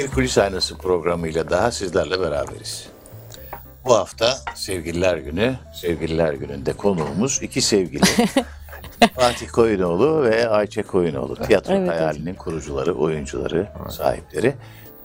Bir kulis aynası programıyla daha sizlerle beraberiz. Bu hafta Sevgililer Günü. Sevgililer Günü'nde konuğumuz iki sevgili. Fatih Koyunoğlu ve Ayça Koyunoğlu. Tiyatro Evet, hayalinin kurucuları, oyuncuları, sahipleri.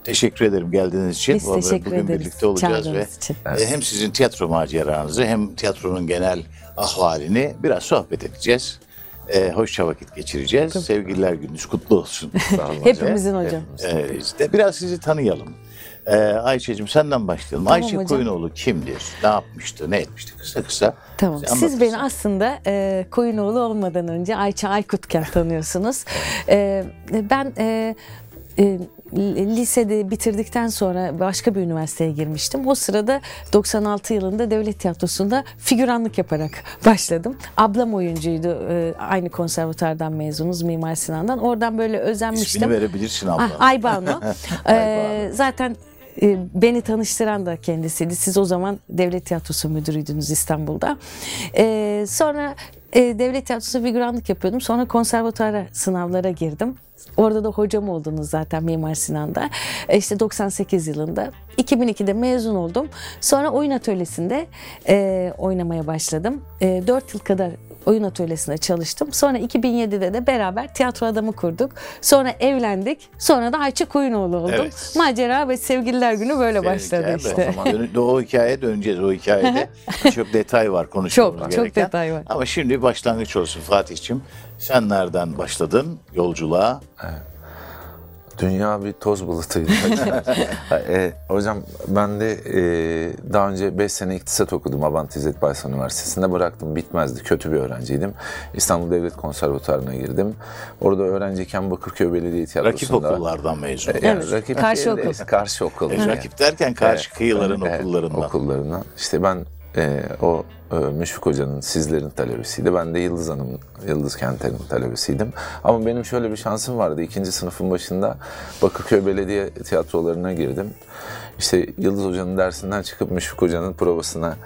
Teşekkür ederim geldiğiniz için. Biz Bu- teşekkür Bugün ederiz birlikte olacağız ve çağırdığınız için. e, hem sizin tiyatro maceranızı hem tiyatronun genel ahvalini biraz sohbet edeceğiz. E, hoşça vakit geçireceğiz. Sevgililer gününüz kutlu olsun. Hepimizin hocam. Ee, işte biraz sizi tanıyalım. Ee, Ayşe'cim senden başlayalım. Ayşe hocam. Koyunoğlu kimdir? Ne yapmıştı? Ne etmişti? Kısa kısa. Tamam. Siz anlatın. beni aslında e, Koyunoğlu olmadan önce Ayça Aykutken tanıyorsunuz. E, ben e, e, lisede bitirdikten sonra başka bir üniversiteye girmiştim. O sırada 96 yılında Devlet Tiyatrosu'nda figüranlık yaparak başladım. Ablam oyuncuydu. E, aynı konservatuardan mezunuz Mimar Sinan'dan. Oradan böyle özenmiştim. İsmini verebilirsin abla. Ah, Aybanu. Ee, zaten e, beni tanıştıran da kendisiydi. Siz o zaman Devlet Tiyatrosu müdürüydünüz İstanbul'da. Ee, sonra e, Devlet Tiyatrosu figüranlık yapıyordum. Sonra konservatuara sınavlara girdim. Orada da hocam oldunuz zaten Mimar Sinan'da. E, işte 98 yılında. 2002'de mezun oldum. Sonra oyun atölyesinde e, oynamaya başladım. E, 4 yıl kadar oyun atölyesinde çalıştım. Sonra 2007'de de beraber tiyatro adamı kurduk. Sonra evlendik. Sonra da Ayça Koyunoğlu oldum. Evet. Macera ve sevgililer günü böyle başladı Hikaye işte. O, zaman o hikayeye döneceğiz. O hikayede çok detay var konuşmamız Çok, gereken. çok detay var. Ama şimdi başlangıç olsun Fatih'ciğim. Sen nereden başladın yolculuğa? Dünya bir toz bulutuydu. e, hocam ben de e, daha önce 5 sene iktisat okudum Abant İzzet Baysal Üniversitesi'nde. Bıraktım bitmezdi. Kötü bir öğrenciydim. İstanbul Devlet Konservatuarı'na girdim. Orada öğrenciyken Bakırköy Belediye Rakip Tiyatrosu'nda... okullardan mezun. E, Evet, rakip karşı okul. Karşı okul. E, yani. rakip derken karşı Evet. kıyıların Evet, okullarından. Okullarından. İşte ben e, o e, Müşfik Hoca'nın, sizlerin talebesiydi. Ben de Yıldız Hanım, Yıldız Kenter'in talebesiydim. Ama benim şöyle bir şansım vardı. İkinci sınıfın başında Bakırköy Belediye Tiyatrolarına girdim. İşte Yıldız Hoca'nın dersinden çıkıp Müşfik Hoca'nın provasına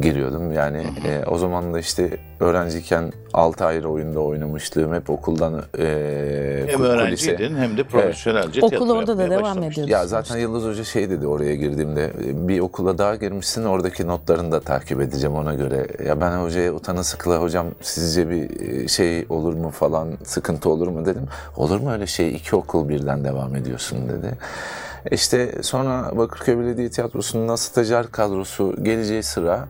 giriyordum. Yani e, o zaman da işte öğrenciyken 6 ayrı oyunda oynamışlığım. Hep okuldan e, Hem öğrenciydin hem de profesyonelce Okul tiyatro orada da devam ediyordu. ya zaten Yıldız Hoca şey dedi oraya girdiğimde bir okula daha girmişsin oradaki notlarını da takip edeceğim ona göre. Ya ben hocaya utana sıkıla hocam sizce bir e, şey olur mu falan sıkıntı olur mu dedim. Olur mu öyle şey iki okul birden devam ediyorsun dedi. İşte sonra Bakırköy Belediye Tiyatrosu'nun stajyer kadrosu geleceği sıra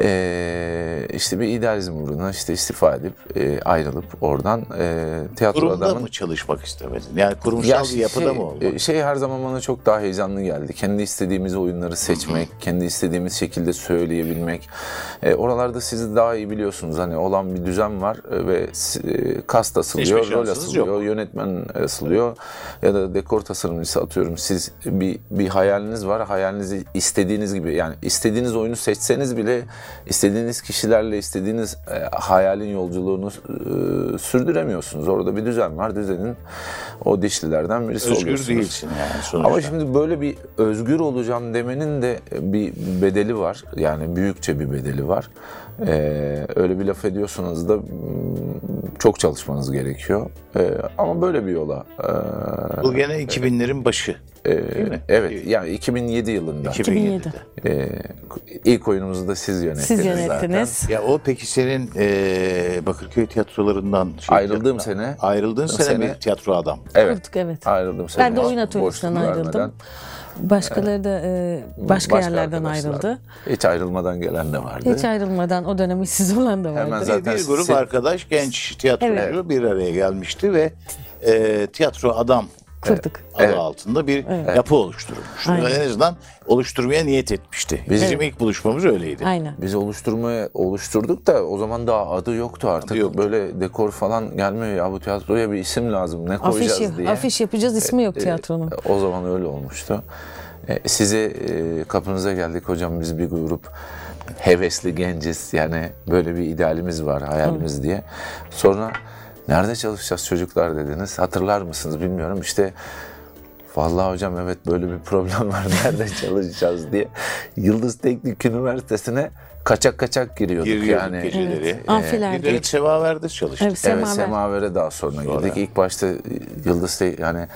e, işte bir idealizm uğruna işte istifa edip e, ayrılıp oradan e, tiyatro Kurumda adamın mı çalışmak istemedin? Yani kurumsal ya bir yapıda şey, mı olmak? e, Şey her zaman bana çok daha heyecanlı geldi. Kendi istediğimiz oyunları seçmek, kendi istediğimiz şekilde söyleyebilmek. E, oralarda siz daha iyi biliyorsunuz. Hani olan bir düzen var e, ve e, kas asılıyor, rol asılıyor, yok. yönetmen asılıyor ya da dekor tasarımcısı atıyorum. Siz bir bir hayaliniz var. Hayalinizi istediğiniz gibi yani istediğiniz oyunu seçseniz bile istediğiniz kişilerle istediğiniz e, hayalin yolculuğunu e, sürdüremiyorsunuz. Orada bir düzen var. Düzenin o dişlilerden birisi Özgür oluyorsunuz. değilsin yani sonuçta. Ama şimdi böyle bir özgür olacağım demenin de bir bedeli var. Yani büyükçe bir bedeli var. Ee, öyle bir laf ediyorsanız da çok çalışmanız gerekiyor. Ee, ama böyle bir yola. ee, Bu gene 2000'lerin başı. Ee, evet yani 2007 yılında 2007'de. ee, ilk oyunumuzu da siz yönettiniz Siz zaten. yönettiniz. Ya o peki senin eee Bakırköy tiyatrolarından şey, Ayrıldığım sene- ayrıldığın sene, sene- mi tiyatro adam? Evet. Kurduk, evet. Ayrıldım. Ben de sene. oyun atölyesinden ayrıldım. vermeden. Başkaları da e, başka, yerlerden arkadaşlar. ayrıldı. Hiç ayrılmadan gelen de vardı. Hiç ayrılmadan o dönem işsiz olan da vardı. Hemen Bir- zaten bir grup siz- arkadaş genç tiyatrocu Evet. bir araya gelmişti ve eee, tiyatro adam Kurduk. adı Evet. altında bir yapı oluşturulmuştu. Aynen. En azından oluşturmaya niyet etmişti. Bizim ilk buluşmamız öyleydi. Aynen. Biz oluşturmaya oluşturduk da o zaman daha adı yoktu artık. Adı yoktu. Böyle dekor falan gelmiyor ya bu tiyatroya bir isim lazım ne koyacağız Afiş, diye. afiş yapacağız ismi yok E, tiyatronun. o zaman öyle olmuştu. E, size e, kapınıza geldik hocam biz bir grup hevesli genciz yani böyle bir idealimiz var hayalimiz diye. Sonra nerede çalışacağız çocuklar dediniz hatırlar mısınız bilmiyorum işte Vallahi hocam evet böyle bir problem var nerede çalışacağız diye. Yıldız Teknik Üniversitesi'ne kaçak kaçak giriyorduk Giriyorduk yani. geceleri. Evet. Amfilerde. Bir de Semaver'de çalıştık. Evet, Evet Semaver. Semaver'e daha sonra girdik. İlk başta Yıldız Te- yani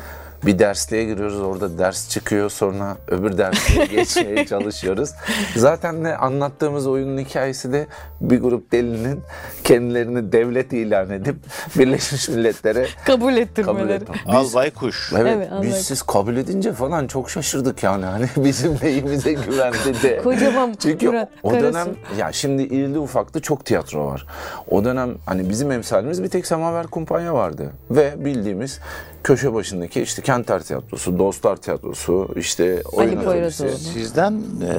bir dersliğe giriyoruz orada ders çıkıyor sonra öbür dersliğe geçmeye çalışıyoruz. Zaten ne anlattığımız oyunun hikayesi de bir grup delinin kendilerini devlet ilan edip Birleşmiş Milletler'e Kabul kabul ettirmeleri. Albay Kuş. Evet, Evet, biz anladım. siz kabul edince falan çok şaşırdık yani hani bizim neyimize güvendi de. Kocaman Çünkü Murat, o dönem ya şimdi irili ufaklı çok tiyatro var. O dönem hani bizim emsalimiz bir tek Semaver Kumpanya vardı ve bildiğimiz köşe başındaki işte Kenter Tiyatrosu, Dostlar Tiyatrosu, işte oyun Ali atölyesi. Poyrazoğlu. Sizden e,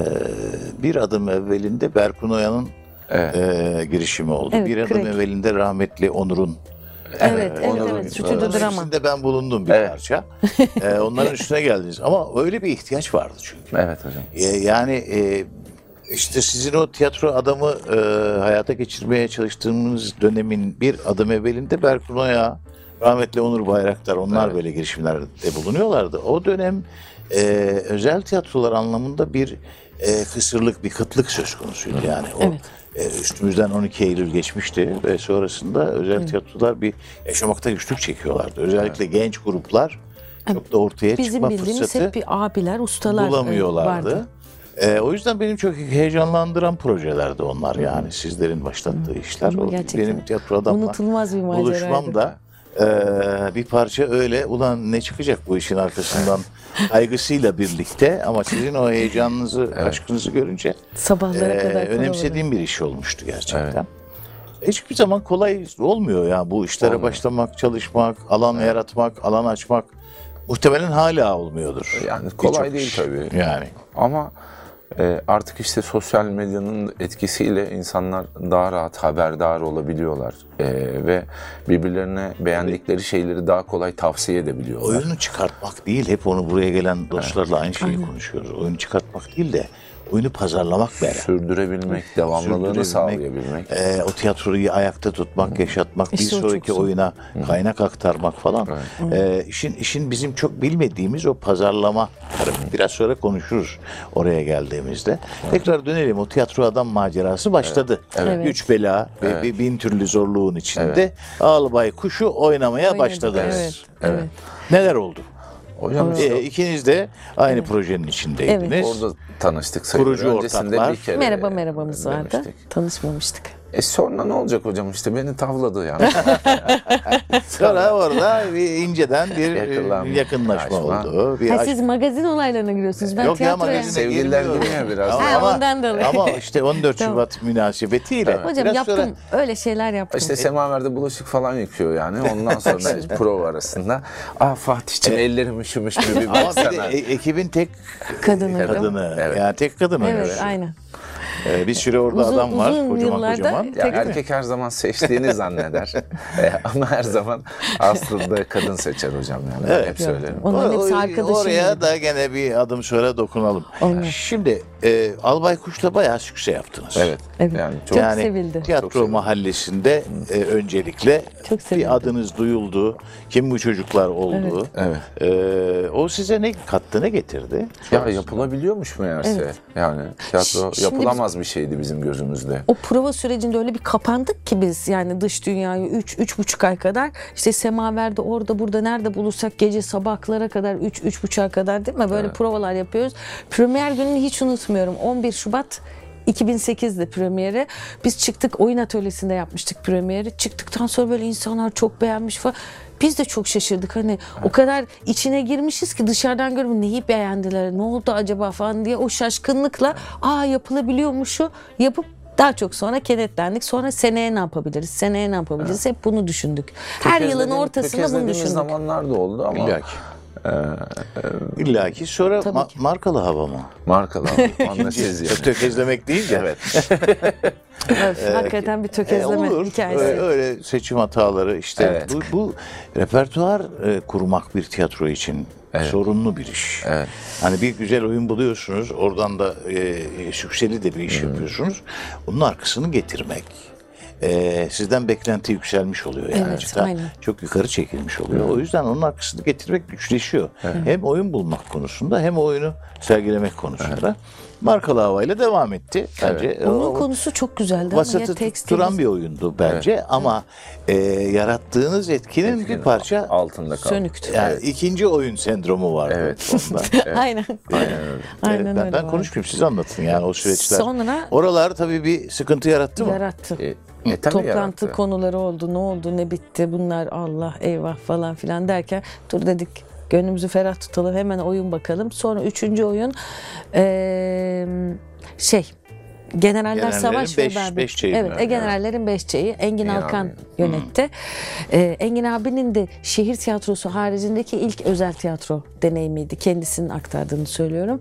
bir adım evvelinde Berkun Oya'nın e, girişimi oldu. Evet, bir adım Crack. evvelinde rahmetli Onur'un Evet, evet, Onur'un evet. gibi. Stüdyo drama. üstünde ben bulundum bir Evet. parça. E, onların üstüne geldiniz. Ama öyle bir ihtiyaç vardı çünkü. Evet hocam. E, yani e, işte sizin o tiyatro adamı e, hayata geçirmeye çalıştığınız dönemin bir adım evvelinde Berkun Oya, rahmetli Onur Bayraktar onlar Evet. böyle girişimlerde bulunuyorlardı. O dönem e, özel tiyatrolar anlamında bir e, kısırlık, bir kıtlık söz konusuydu yani. O, Evet. e, üstümüzden 12 Eylül geçmişti ve sonrasında özel tiyatrolar bir yaşamakta güçlük çekiyorlardı. Özellikle genç gruplar çok da ortaya Bizim çıkma bildiğimiz fırsatı hep bir abiler, ustalar e, bulamıyorlardı. vardı. Ee, o yüzden benim çok heyecanlandıran projelerdi onlar yani sizlerin başlattığı işler. O gerçekten benim tiyatro adamla unutulmaz bir maceraydı. buluşmam da e, bir parça öyle ulan ne çıkacak bu işin arkasından kaygısıyla birlikte ama sizin o heyecanınızı, aşkınızı görünce Sabahlara e, kadar önemsediğim bir iş olmuştu gerçekten. Hiçbir zaman kolay olmuyor ya bu işlere Olmuyor. başlamak, çalışmak, alan yaratmak, alan açmak. Muhtemelen hala olmuyordur. Yani kolay değil iş. tabii. Yani. Ama artık işte sosyal medyanın etkisiyle insanlar daha rahat haberdar olabiliyorlar. E, ve birbirlerine beğendikleri şeyleri daha kolay tavsiye edebiliyorlar. Oyunu çıkartmak değil, hep onu buraya gelen dostlarla aynı şeyi konuşuyoruz. Oyunu çıkartmak değil de oyunu pazarlamak beraber. Sürdürebilmek, devamlılığını Sürdürebilmek, sağlayabilmek. e, o tiyatroyu ayakta tutmak, yaşatmak, İşte o bir sonraki oyuna kaynak aktarmak falan. E, işin işin bizim çok bilmediğimiz o pazarlama tarafı. Biraz sonra konuşuruz oraya geldiğimizde. Tekrar dönelim. O tiyatro adam macerası başladı. Evet. Güç bela ve bir bin türlü zorluğun içinde Albay Kuş'u oynamaya Oynadık, başladınız. Evet, evet. Neler oldu? Hocam E, ikiniz de aynı projenin içindeydiniz. orada tanıştık sayılır. Kurucu Öncesinde ortaklar. bir kere Merhaba merhabamız vardı. demiştik. Tanışmamıştık. E sonra ne olacak hocam işte beni tavladı yani. Sonra orada bir inceden bir Yakınlanma. e, yakınlaşma Açma. oldu. Bir Ha, aşk- siz magazin olaylarına giriyorsunuz. Ben Yok ya tiyatroya... magazine Sevgililer ya biraz. Ama, Ha, ama- ondan dolayı. ama işte 14 Tamam. Şubat münasebetiyle. Hocam biraz yaptım. sonra- Öyle şeyler yaptım. İşte Semaver'de bulaşık falan yıkıyor yani. Ondan sonra prova arasında. Aa Fatih'cim ellerim üşümüş mü bir ama bir baksana. de e- ekibin tek Kadını. kadını. Evet. Yani tek kadın Evet, aynen. Ee, bir süre orada Uzun- adam var. uzun kocaman yıllarda- kocaman. Ya mi? erkek her zaman seçtiğini zanneder. Ama her zaman aslında kadın seçer hocam yani. Ben Evet. hep söylerim. Onların O- hepsi arkadaşım. Oraya gibi. da gene bir adım sonra dokunalım. Olmaz. Şimdi e, Albay Kuş'la bayağı sükse yaptınız. Evet. Evet. Yani çok Çok yani sevildi. tiyatro Çok sevildi. mahallesinde e, öncelikle Çok sevildi. bir adınız duyuldu. Kim bu çocuklar oldu. Evet. E, o size ne kattı, ne getirdi? ya yapılabiliyormuş meğerse. Evet. Yani tiyatro Şimdi yapılamaz bir şeydi bizim gözümüzde. O prova sürecinde öyle bir kapandık ki biz yani dış dünyayı 3 üç, buçuk ay kadar işte semaverde orada burada nerede bulursak gece sabahlara kadar 3 üç, buçuğa kadar değil mi böyle provalar yapıyoruz. Premier gününü hiç unutmuyorum 11 Şubat 2008'de premieri. Biz çıktık oyun atölyesinde yapmıştık premieri. Çıktıktan sonra böyle insanlar çok beğenmiş falan. Biz de çok şaşırdık hani o kadar içine girmişiz ki dışarıdan görüp neyi beğendiler, ne oldu acaba falan diye o şaşkınlıkla aa yapılabiliyormuşu yapıp daha çok sonra kenetlendik. Sonra seneye ne yapabiliriz? Seneye ne yapabiliriz? Hep bunu düşündük. Her yılın ortasında bunu düşündük. zamanlar da oldu ama İlla ki. İlla ki. Sonra ma- ki. markalı hava mı? markalı anla siz yani. Tökezlemek değil de. Evet. Evet, hakikaten bir E, tökezleme olur. hikayesi. Öyle, öyle seçim hataları işte. Evet. Bu, bu repertuar e, kurmak bir tiyatro için sorunlu bir iş. Evet. Hani bir güzel oyun buluyorsunuz. Oradan da e, sükseli de bir iş yapıyorsunuz. Bunun arkasını getirmek. E, sizden beklenti yükselmiş oluyor. Yani Evet, Çıta aynen. çok yukarı çekilmiş oluyor. O yüzden onun arkasını getirmek güçleşiyor. Hem oyun bulmak konusunda hem oyunu sergilemek konusunda. Markalı havayla devam etti. Bence Onun o- konusu çok güzeldi ama ya vasatı tekstiliz- tutturan bir oyundu bence ama e, yarattığınız etkinin bir Etkinin parça altında kaldı. Sönüktü. yani ikinci oyun sendromu vardı Evet. onda. Aynen. Aynen öyle. Aynen Evet, ben, öyle ben konuşmayayım siz anlatın yani o süreçler. Sonra- Oralar tabii bir sıkıntı yarattı mı? Yarattı. E, e, Toplantı yarattı. konuları oldu. Ne oldu, ne bitti? Bunlar Allah eyvah falan filan derken dur dedik gönlümüzü ferah tutalım. Hemen oyun bakalım. Sonra üçüncü oyun eee, şey Generaller Generallerin Savaş beş- ve Berber. beş çeyi Evet, mi? e, generallerin beş çeyi. Engin Engin Alkan abi. yönetti. Ee, Engin abinin de şehir tiyatrosu haricindeki ilk özel tiyatro deneyimiydi. Kendisinin aktardığını söylüyorum.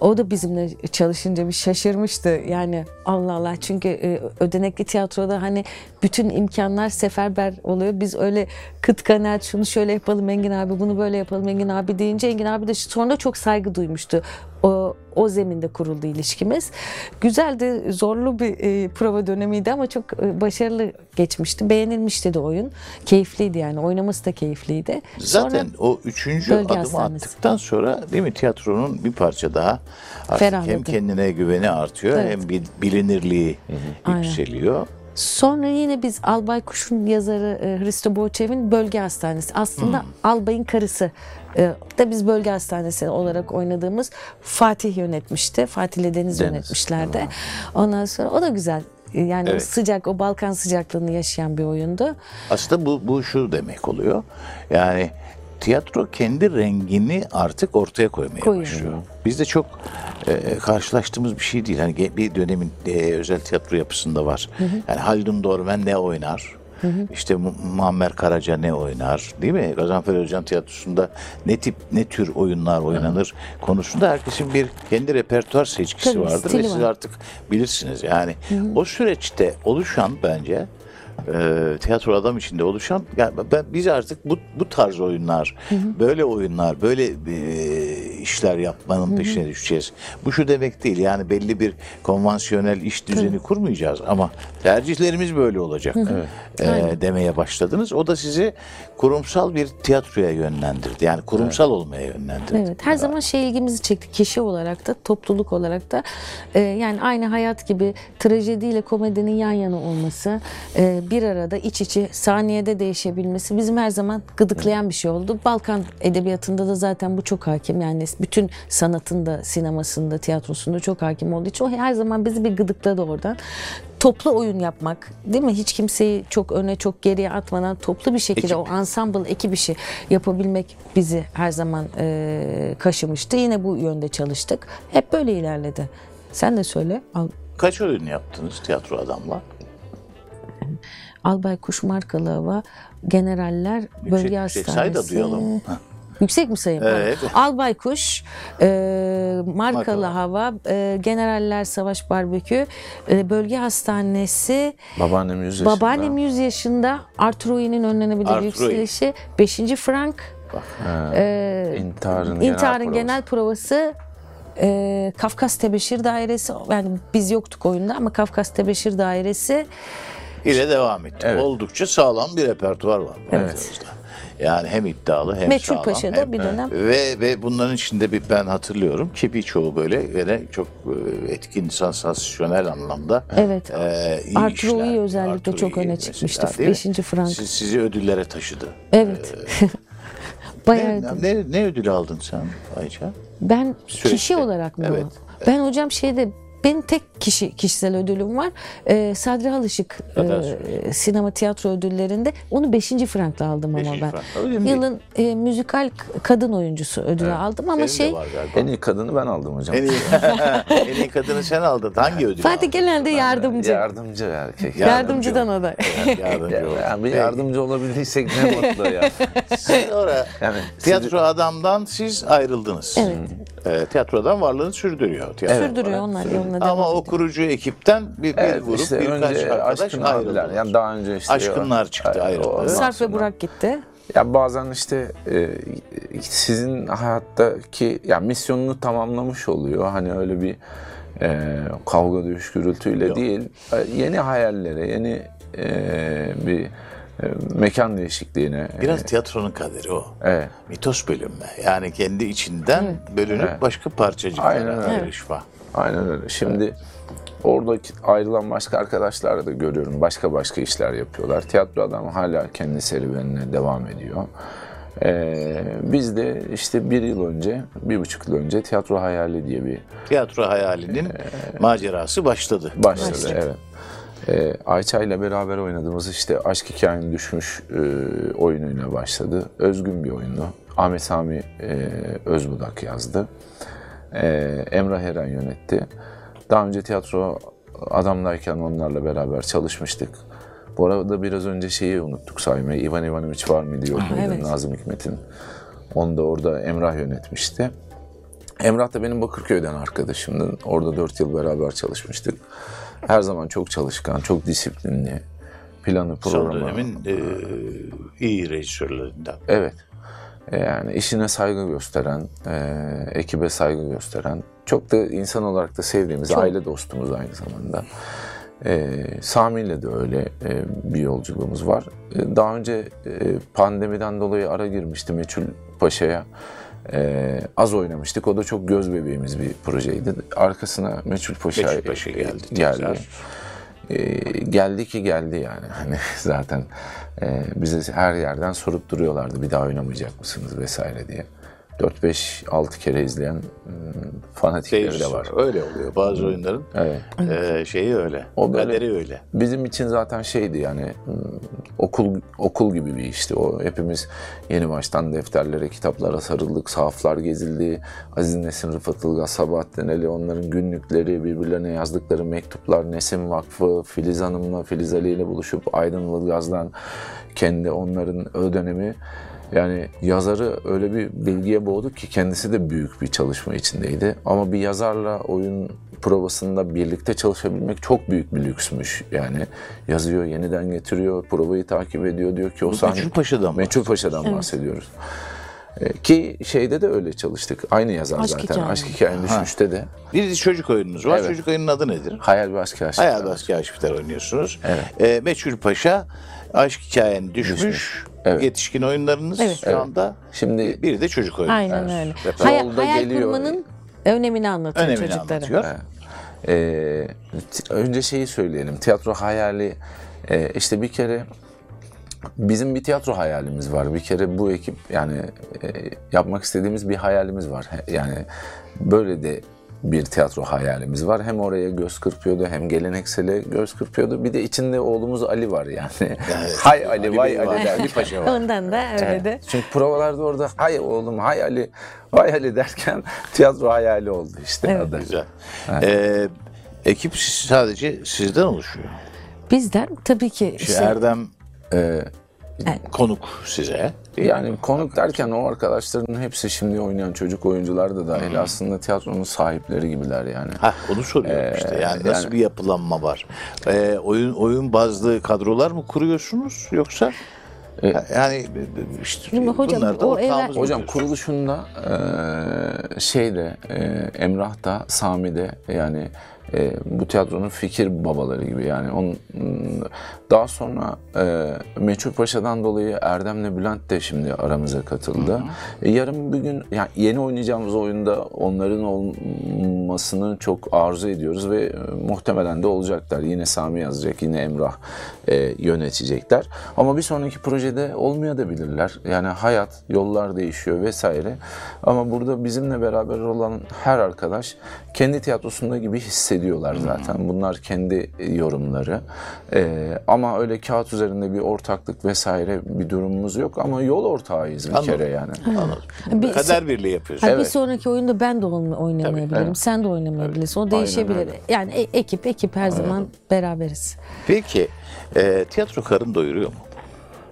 O da bizimle çalışınca bir şaşırmıştı. Yani Allah Allah çünkü e, ödenekli tiyatroda hani bütün imkanlar seferber oluyor. Biz öyle kıt kanaat şunu şöyle yapalım Engin abi bunu böyle yapalım Engin abi deyince Engin abi de sonra çok saygı duymuştu. O, o zeminde kuruldu ilişkimiz. Güzeldi, zorlu bir e, prova dönemiydi ama çok e, başarılı geçmişti. Beğenilmişti de oyun. Keyifliydi yani. Oynaması da keyifliydi. Zaten Sonra o üçüncü adımı hastanesi. attıktan sonra değil mi tiyatronun bir parça daha artık Ferahladı. hem kendine güveni artıyor Evet. hem bil- bilinirliği Aynen. yükseliyor. Sonra yine biz Albay Kuş'un yazarı e, Hristo Boğaçev'in Bölge Hastanesi. Aslında Albay'ın karısı e, da biz Bölge Hastanesi olarak oynadığımız Fatih yönetmişti. Fatih ile Deniz, Deniz, yönetmişlerdi. Ondan sonra o da güzel. Yani o Evet. sıcak, o Balkan sıcaklığını yaşayan bir oyundu. Aslında bu, bu şu demek oluyor. Yani tiyatro kendi rengini artık ortaya koymaya Koyuyor. başlıyor. Bizde çok e, karşılaştığımız bir şey değil. Hani bir dönemin e, özel tiyatro yapısında var. Yani Haldun Dormen ne oynar? İşte Mu- Muammer Karaca ne oynar? Değil mi? Gazanfer Özcan tiyatrosunda ne tip ne tür oyunlar oynanır konusunda herkesin bir kendi repertuar seçkisi Tabii, vardır ve stili siz var. artık bilirsiniz. Yani o süreçte oluşan bence e, tiyatro adam içinde oluşan yani ben biz artık bu bu tarz oyunlar, böyle oyunlar, böyle e, işler yapmanın peşine düşeceğiz. Bu şu demek değil. Yani belli bir konvansiyonel iş düzeni kurmayacağız ama tercihlerimiz böyle olacak. e, demeye başladınız. O da sizi kurumsal bir tiyatroya yönlendirdi. Yani kurumsal olmaya yönlendirdi. Evet, her zaman şey ilgimizi çekti. Kişi olarak da, topluluk olarak da. Ee, yani aynı hayat gibi trajediyle komedinin yan yana olması, e, bir arada iç içe saniyede değişebilmesi bizim her zaman gıdıklayan bir şey oldu. Balkan edebiyatında da zaten bu çok hakim. Yani bütün sanatında, sinemasında, tiyatrosunda çok hakim olduğu için o her zaman bizi bir gıdıkladı oradan. Toplu oyun yapmak, değil mi? Hiç kimseyi çok öne, çok geriye atmadan toplu bir şekilde Ekip. o ensemble ekip işi yapabilmek bizi her zaman e, kaşımıştı. Yine bu yönde çalıştık. Hep böyle ilerledi. Sen de söyle. Al, Kaç oyun yaptınız tiyatro adamla? Albay Kuş markalı hava, generaller, bölge yüksek hastanesi. say da duyalım. Yüksek mi sayayım? Evet. Albay Kuş, e, markalı Markalı. hava, e, generaller savaş barbekü, e, bölge hastanesi, Babaannem 100 yaşında. babaannem 100 yaşında, Arturoi'nin önlenebilir Arturoi. yükselişi, 5. Frank, e, İntiharın, İntiharın genel, genel provası e, Kafkas Tebeşir Dairesi yani biz yoktuk oyunda ama Kafkas Tebeşir Dairesi ile devam etti. Evet. Oldukça sağlam bir repertuar var. baktığınızda. Yani hem iddialı hem Meçhul sağlam. Paşa'da hem- bir dönem. Ve ve bunların içinde bir ben hatırlıyorum ki birçoğu böyle ve çok e, etkin, sansasyonel anlamda Evet. e, iyi Arturo işler. iyi özellikle Arturo çok öne mesela, çıkmıştı. mi? Beşinci Frank. Siz- sizi ödüllere taşıdı. evet. Bayağı Ne, ne, ne ödül aldın sen Ayça? ben Süreçte. kişi olarak mı? Evet. Ben hocam şeyde benim tek kişi kişisel ödülüm var. Ee, Sadri Alışık Sadri e, sinema tiyatro ödüllerinde onu 5. Frank'la aldım ama ben. Frank. Yılın e, müzikal kadın oyuncusu ödülü aldım ama Senin şey. En iyi kadını ben aldım hocam. En iyi, en iyi kadını sen aldın. Hangi ödülü Fatih aldın? genelde yardımcı. Yardımcı erkek. Ya- Yardımcıdan aday. Yardımcı yani bir yardımcı olabildiysek ne mutlu ya. Sonra Yani tiyatro adamdan siz ayrıldınız. Evet. Ee, tiyatro adam varlığını sürdürüyor. Tiyatro Sürdürüyor olarak. onlar yoluna Ama o. kurucu ekipten bir, bir Evet, grup, işte birkaç önce arkadaş ayrıldılar. Yani daha önce işte Aşkınlar çıktı, o- ayrıldı. Sarp ve Burak gitti. Ya bazen işte e, sizin hayattaki ya misyonunu tamamlamış oluyor. Hani öyle bir e, kavga dövüş gürültüyle Yok. değil. E, yeni hayallere, yeni e, bir e, mekan değişikliğine. Biraz tiyatronun kaderi o. Evet. Mitos bölünme. Yani kendi içinden bölünüp başka parçacıklara ayrışma. Aynen öyle. Şimdi oradaki ayrılan başka arkadaşlar da görüyorum. Başka başka işler yapıyorlar. Tiyatro adam hala kendi serüvenine devam ediyor. Ee, biz de işte bir yıl önce, bir buçuk yıl önce Tiyatro Hayali diye bir Tiyatro hayalinin macerası başladı. başladı. Evet. Ee, Ayça ile beraber oynadığımız işte Aşk Hikayenin Düşmüş e, oyunuyla başladı. Özgün bir oyundu. Ahmet Sami e, Özbudak yazdı. E, Emrah Eren yönetti. Daha önce tiyatro adamdayken onlarla beraber çalışmıştık. Bu arada biraz önce şeyi unuttuk saymayı. İvan Ivanoviç var mıydı yok muydu? evet. Nazım Hikmet'in. Onu da orada Emrah yönetmişti. Emrah da benim Bakırköy'den arkadaşımdı. Orada dört yıl beraber çalışmıştık. Her zaman çok çalışkan, çok disiplinli. Planı, Son programı. dönemin e, iyi rejisörlerinden. Evet. E, Yani işine saygı gösteren, e, ekibe saygı gösteren, çok da insan olarak da sevdiğimiz aile dostumuz aynı zamanda. E, Sami ile de öyle e, bir yolculuğumuz var. E, daha önce e, pandemiden dolayı ara girmişti Meçhul Paşa'ya. E, az oynamıştık. O da çok göz bebeğimiz bir projeydi. Arkasına Meçhul Paşa, Meçhul Paşa geldi geldi. tekrar. E, geldi ki geldi yani. Hani zaten e, bize her yerden sorup duruyorlardı bir daha oynamayacak mısınız vesaire diye. 4-5-6 kere izleyen hmm, fanatikleri de var. Öyle oluyor. Bazı oyunların Evet. e, şeyi öyle. O böyle- kaderi öyle. Bizim için zaten şeydi yani hmm, okul okul gibi bir işti o. Hepimiz yeni baştan defterlere, kitaplara sarıldık, sahaflar gezildi. Aziz Nesin, Rıfat Ilgaz, Sabahattin Ali onların günlükleri, birbirlerine yazdıkları mektuplar, Nesim Vakfı, Filiz Hanım'la, Filiz Ali ile buluşup Aydın Ilgaz'dan kendi onların o dönemi yani yazarı öyle bir bilgiye boğduk ki kendisi de büyük bir çalışma içindeydi. Ama bir yazarla oyun provasında birlikte çalışabilmek çok büyük bir lüksmüş. Yani yazıyor, yeniden getiriyor, provayı takip ediyor. Diyor ki o sahne... Meçhul Paşa'dan Meçhul Paşa'dan bahsediyoruz. Ee, Ki şeyde de öyle çalıştık. Aynı yazar Aşk zaten. Hikaye. Aşk Hikayenin Düşmüş'te de. Bir de çocuk oyununuz var. Evet. Çocuk oyunun adı nedir? Hayal ve Aşk Aşk. Hayal Asker Aşkbiter oynuyorsunuz. Evet. E, Meçhul Paşa, Aşk Hikayen Düşmüş. Düşmüş. Evet. Yetişkin oyunlarınız Evet. şu anda. Şimdi Bir de çocuk oyunu. Aynen öyle. Repertuar. Hayal, Yolda hayal geliyor. kurmanın önemini anlatıyor Önemini çocuklara. anlatıyor. Ee, t- önce şeyi söyleyelim. Tiyatro hayali e, işte bir kere bizim bir tiyatro hayalimiz var. Bir kere bu ekip yani e, yapmak istediğimiz bir hayalimiz var. He- Yani böyle de bir tiyatro hayalimiz var. Hem oraya göz kırpıyordu hem geleneksele göz kırpıyordu. Bir de içinde oğlumuz Ali var yani. hay Ali, vay Bey Ali var, der. Ali Paşa var. Ondan da öyle de. Çünkü provalarda orada hay oğlum, hay Ali, vay Ali derken tiyatro hayali oldu işte adı. Güzel. E, ekip sadece sizden oluşuyor. Bizden tabii ki İşte işte Erdem Ee, konuk size. Yani konuk derken o arkadaşların hepsi şimdi oynayan çocuk oyuncular da dahil aslında tiyatronun sahipleri gibiler yani. Ha onu soruyorum işte. Yani nasıl yani- bir yapılanma var? E, oyun oyun bazı kadrolar mı kuruyorsunuz yoksa Ha, yani işte Şimdi hocam, bunlar da o evren- Hocam kuruluşunda eee şeyde eee Emrah da Sami de yani eee, bu tiyatronun fikir babaları gibi yani onun daha sonra eee Meçhul Paşa'dan dolayı Erdem'le Bülent de şimdi aramıza katıldı. E, yarın bir gün yani yeni oynayacağımız oyunda onların olmasını çok arzu ediyoruz ve e, muhtemelen de olacaklar. Yine Sami yazacak, yine Emrah e, yönetecekler. Ama bir sonraki projede olmayabilirler. Yani hayat, yollar değişiyor vesaire. Ama burada bizimle beraber olan her arkadaş kendi tiyatrosunda gibi hissediyorlar zaten. Bunlar kendi yorumları. E, ama öyle kağıt üzerinde bir ortaklık vesaire bir durumumuz yok. Ama yol ortağıyız bir Anladım. kere yani. Anladım. Bir- Kader birliği yapıyorsunuz. Ha, Bir Evet. sonraki oyunda ben de olma- oynamayabilirim. evet. Sen de oynamayabilirsin. O değişebilir. öyle. Yani e- ekip ekip her zaman beraberiz. Peki e, tiyatro karın doyuruyor mu?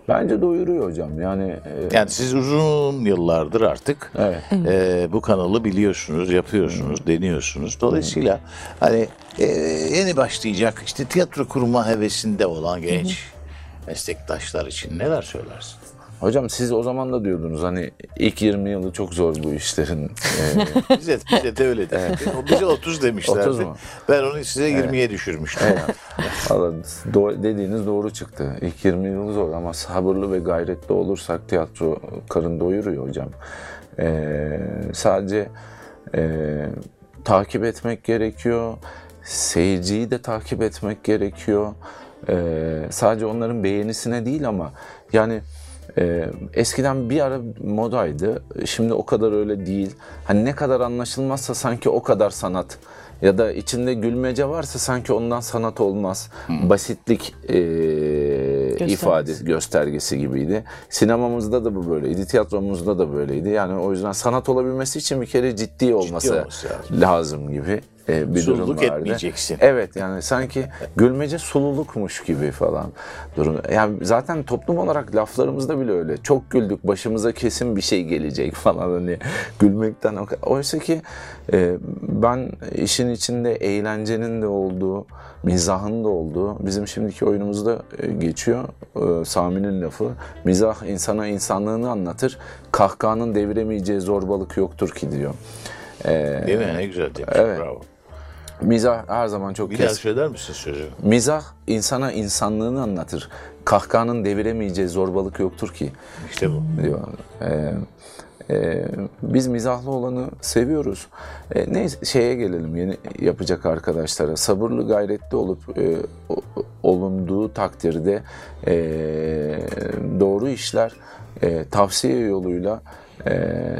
Bence doyuruyor hocam. Yani e, Yani siz uzun yıllardır artık Evet. e, bu kanalı biliyorsunuz, yapıyorsunuz, deniyorsunuz. Dolayısıyla hani e, yeni başlayacak işte tiyatro kurma hevesinde olan genç meslektaşlar için neler söylersin? Hocam siz o zaman da diyordunuz hani ilk 20 yılı çok zor bu işlerin. Ee, Bize, bize de öyle dedi. Bize 30 demişlerdi. 30 mu? Ben onu size 20'ye düşürmüştüm. Valla do- dediğiniz doğru çıktı. İlk 20 yıl zor ama sabırlı ve gayretli olursak tiyatro karın doyuruyor hocam. Ee, sadece e, takip etmek gerekiyor. Seyirciyi de takip etmek gerekiyor. Ee, sadece onların beğenisine değil ama yani e, eskiden bir ara modaydı. Şimdi o kadar öyle değil. Hani ne kadar anlaşılmazsa sanki o kadar sanat. Ya da içinde gülmece varsa sanki ondan sanat olmaz. Basitlik e, ifade göstergesi gibiydi. Sinemamızda da bu böyleydi. Tiyatromuzda da böyleydi. Yani o yüzden sanat olabilmesi için bir kere ciddi olması, olması lazım. lazım gibi e, bir durum Sululuk vardı. etmeyeceksin. Evet yani sanki gülmece sululukmuş gibi falan durum. Yani zaten toplum olarak laflarımızda bile öyle. Çok güldük başımıza kesin bir şey gelecek falan hani gülmekten. Oysa ki e, ben işin içinde eğlencenin de olduğu, mizahın da olduğu bizim şimdiki oyunumuzda e, geçiyor. E, Sami'nin lafı. Mizah insana insanlığını anlatır. Kahkahanın deviremeyeceği zorbalık yoktur ki diyor. E, Değil mi? Ne güzel demiş. Evet. Bravo. Mizah her zaman çok Bir kes- söyler misin sözü? Mizah insana insanlığını anlatır. Kahkahanın deviremeyeceği zorbalık yoktur ki İşte bu. diyor. Ee, e, biz mizahlı olanı seviyoruz. E, neyse şeye gelelim yeni yapacak arkadaşlara. Sabırlı gayretli olup e, olunduğu takdirde e, doğru işler e, tavsiye yoluyla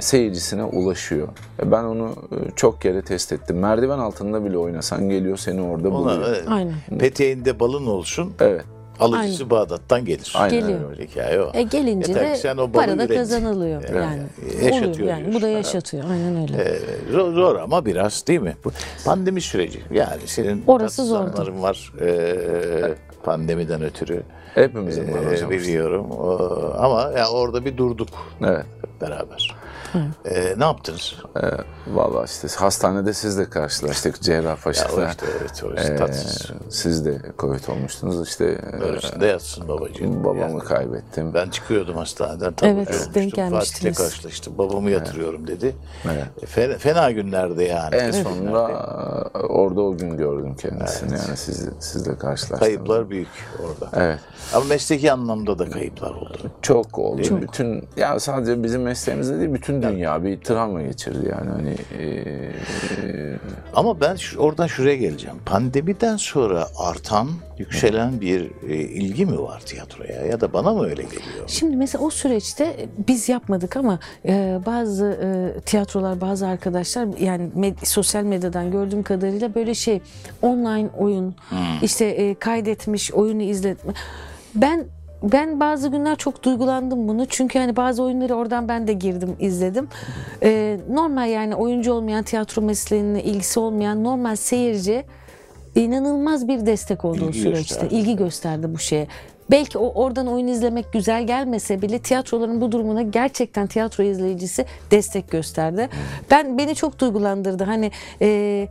seyircisine ulaşıyor. E, Ben onu e, çok kere test ettim. Merdiven altında bile oynasan geliyor seni orada Ona, buluyor. evet. Aynen. Peteğinde balın olsun, Evet. alıcısı Bağdat'tan gelir. Aynen Geliyor. öyle. Hikaye o. E gelince Yeter de sen o para da kazanılıyor Evet. yani. Yaşatıyor Oluyor yani. Bu da yaşatıyor. Aynen öyle. Ee, zor, zor ama biraz değil mi? Bu pandemi süreci. Yani senin Orası zordu. var ee, pandemiden ötürü. Hepimizin var Ee, hocam. biliyorum. Ama yani orada bir durduk Evet. beraber. Ee, ne yaptınız? Ee, Vallahi işte hastanede siz de karşılaştık Ya Cerrahpaşa'da. o işte evet orası Ee, tatsız. siz de Covid olmuştunuz işte. e, Böylesinde yatsın babacığım. babamı Yani kaybettim. ben çıkıyordum hastaneden. Evet, olmuştum. denk Fatih'le gelmiştiniz. karşılaştım. Babamı yatırıyorum dedi. Evet. E, Fena, fena günlerde yani. En sonunda e, orada o gün gördüm kendisini yani siz, sizle karşılaştım. Kayıplar büyük orada. Evet. Ama mesleki anlamda da kayıplar oldu. Çok oldu. Bütün ya sadece bizim mesleğimizde değil bütün dünya bir travma geçirdi yani hani e, Ama ben şu- oradan şuraya geleceğim. Pandemiden sonra artan, yükselen bir e, ilgi mi var tiyatroya? Ya da bana mı öyle geliyor? Şimdi mesela o süreçte biz yapmadık ama e, bazı e, tiyatrolar, bazı arkadaşlar yani med- sosyal medyadan gördüğüm kadarıyla böyle şey online oyun, işte e, kaydetmiş, oyunu izletme. Ben ben bazı günler çok duygulandım bunu. Çünkü hani bazı oyunları oradan ben de girdim, izledim. E, normal yani oyuncu olmayan, tiyatro mesleğine ilgisi olmayan normal seyirci inanılmaz bir destek oldu o İlgi süreçte. gösterdi. İlgi gösterdi bu şeye. Belki o oradan oyun izlemek güzel gelmese bile tiyatroların bu durumuna gerçekten tiyatro izleyicisi destek gösterdi. Ben beni çok duygulandırdı. Hani e,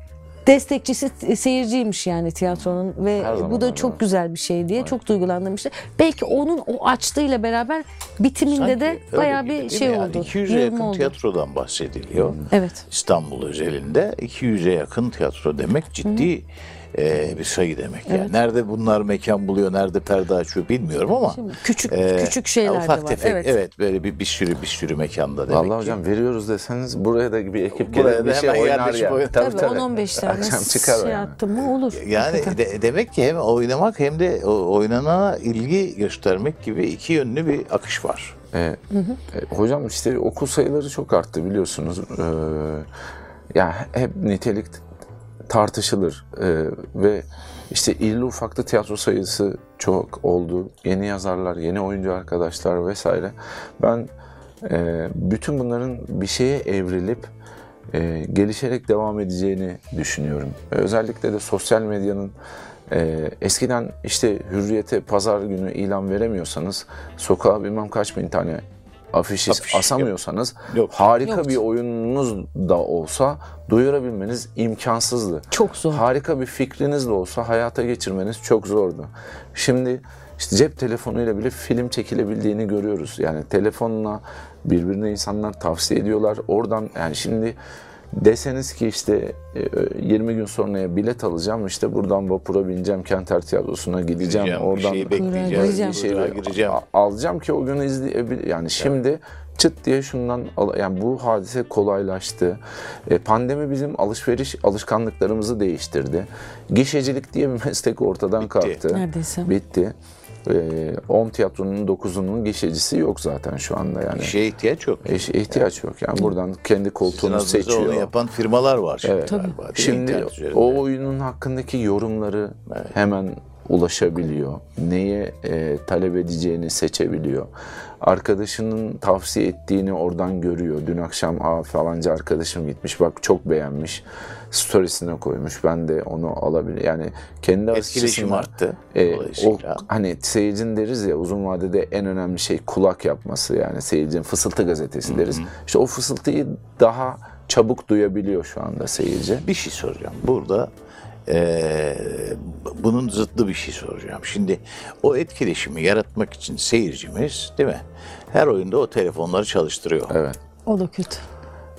destekçisi seyirciymiş yani tiyatronun ve Her bu da öyle. çok güzel bir şey diye çok duygulandırmıştı. Belki onun o açlığıyla beraber bitiminde Sanki de bayağı bir şey? Yani oldu. 200'e yığılma yakın oldu. tiyatrodan bahsediliyor. Evet. İstanbul özelinde 200'e yakın tiyatro demek ciddi e, bir sayı demek. Yani nerede bunlar mekan buluyor, nerede perde açıyor bilmiyorum ama Şimdi küçük e, küçük şeyler ufak de var. tefek, evet. evet. böyle bir, bir sürü bir sürü mekanda demek Vallahi ki. hocam veriyoruz deseniz buraya da bir ekip Buraya gelir bir şey hemen oynar yani. oynar. Tabii 10-15 tane Akşam çıkar şey yani. attım mı olur. Yani de- demek ki hem oynamak hem de oynanana ilgi göstermek gibi iki yönlü bir akış var. E, e, hocam işte okul sayıları çok arttı biliyorsunuz. E, ya hep nitelik tartışılır E, ve işte irili ufaklı tiyatro sayısı çok oldu. Yeni yazarlar, yeni oyuncu arkadaşlar vesaire. Ben e, bütün bunların bir şeye evrilip e, gelişerek devam edeceğini düşünüyorum. Özellikle de sosyal medyanın e, eskiden işte hürriyete pazar günü ilan veremiyorsanız sokağa bilmem kaç bin tane afişi Afiş, asamıyorsanız Yok. harika Yoktu. bir oyununuz da olsa duyurabilmeniz imkansızdı. Çok zor. Harika bir fikriniz de olsa hayata geçirmeniz çok zordu. Şimdi işte cep telefonuyla bile film çekilebildiğini görüyoruz. Yani telefonla birbirine insanlar tavsiye ediyorlar. Oradan yani şimdi deseniz ki işte e, 20 gün sonraya bilet alacağım işte buradan vapura bineceğim Kenter Tiyatrosu'na gideceğim Gireceğim, bir oradan şeyi Kuyruğa bekleyeceğim, gireceğim. bir şeyi gireceğim. alacağım ki o gün izleyebil yani şimdi çıt diye şundan al- yani bu hadise kolaylaştı. E, pandemi bizim alışveriş alışkanlıklarımızı değiştirdi. Gişecilik diye bir meslek ortadan kalktı. Neredeyse. Bitti. E, 10 tiyatronun 9'unun gişecisi yok zaten şu anda yani. Şeye ihtiyaç yok. Eş- ihtiyaç yok. Yani buradan kendi Sizin koltuğunu adınıza seçiyor. onu yapan firmalar var şimdi Evet. galiba. Şimdi o oyunun hakkındaki yorumları hemen ulaşabiliyor. Neye e, talep edeceğini seçebiliyor. Arkadaşının tavsiye ettiğini oradan görüyor. Dün akşam Aa, falanca arkadaşım gitmiş bak çok beğenmiş. Storiesine koymuş. Ben de onu alabilir. Yani kendi Etkileşim arttı. e, o hani seyircinin deriz ya uzun vadede en önemli şey kulak yapması yani seyircinin fısıltı gazetesi deriz. İşte o fısıltıyı daha çabuk duyabiliyor şu anda seyirci. Bir şey soracağım. Burada eee, bunun zıttı bir şey soracağım. Şimdi o etkileşimi yaratmak için seyircimiz değil mi? Her oyunda o telefonları çalıştırıyor. Evet. O da kötü.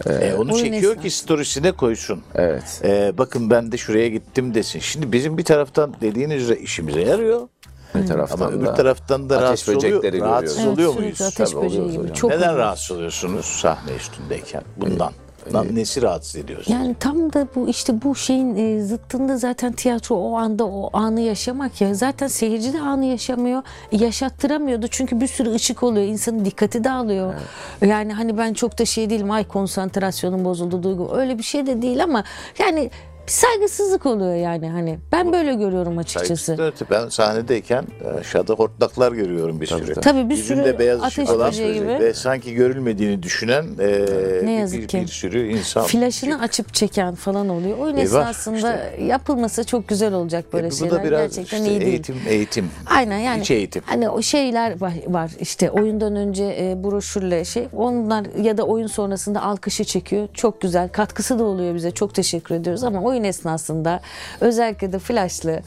E, onu Oyun çekiyor esnası. ki storiesine koysun. Evet. E, bakın ben de şuraya gittim desin. Şimdi bizim bir taraftan dediğiniz üzere işimize yarıyor. Bir taraftan Ama öbür da taraftan da rahatsız oluyor, rahatsız görüyoruz. oluyor sürekli muyuz? ateş Tabii böceği oluyoruz gibi. hocam. Çok Neden rahatsız oluyorsunuz sahne üstündeyken? Bundan. Lan Nesi rahatsız ediyorsun? Yani tam da bu işte bu şeyin e, zıttında zaten tiyatro o anda o anı yaşamak ya. Zaten seyirci de anı yaşamıyor. Yaşattıramıyordu çünkü bir sürü ışık oluyor. insanın dikkati dağılıyor. Yani hani ben çok da şey değilim ay konsantrasyonum bozuldu duygu. Öyle bir şey de değil ama yani bir saygısızlık oluyor yani hani. Ben böyle görüyorum açıkçası. Saygısızlık. Ben sahnedeyken e, aşağıda hortlaklar görüyorum bir sürü. Tabii bir Yüzünde sürü beyaz ateş ışık olan böceği gibi. ve sanki görülmediğini düşünen e, Ne bir- yazık bir, ki. bir sürü insan. Flaşını açıp çeken falan oluyor. Oyun E, var esnasında yapılmasa çok güzel olacak böyle E, bu şeyler. da biraz Gerçekten işte iyi değil. eğitim, eğitim. Aynen yani. İç eğitim. Hani o şeyler var, var işte oyundan önce e, broşürle şey onlar ya da oyun sonrasında alkışı çekiyor. Çok güzel katkısı da oluyor bize. Çok teşekkür ediyoruz ama oyun esnasında özellikle de flashlı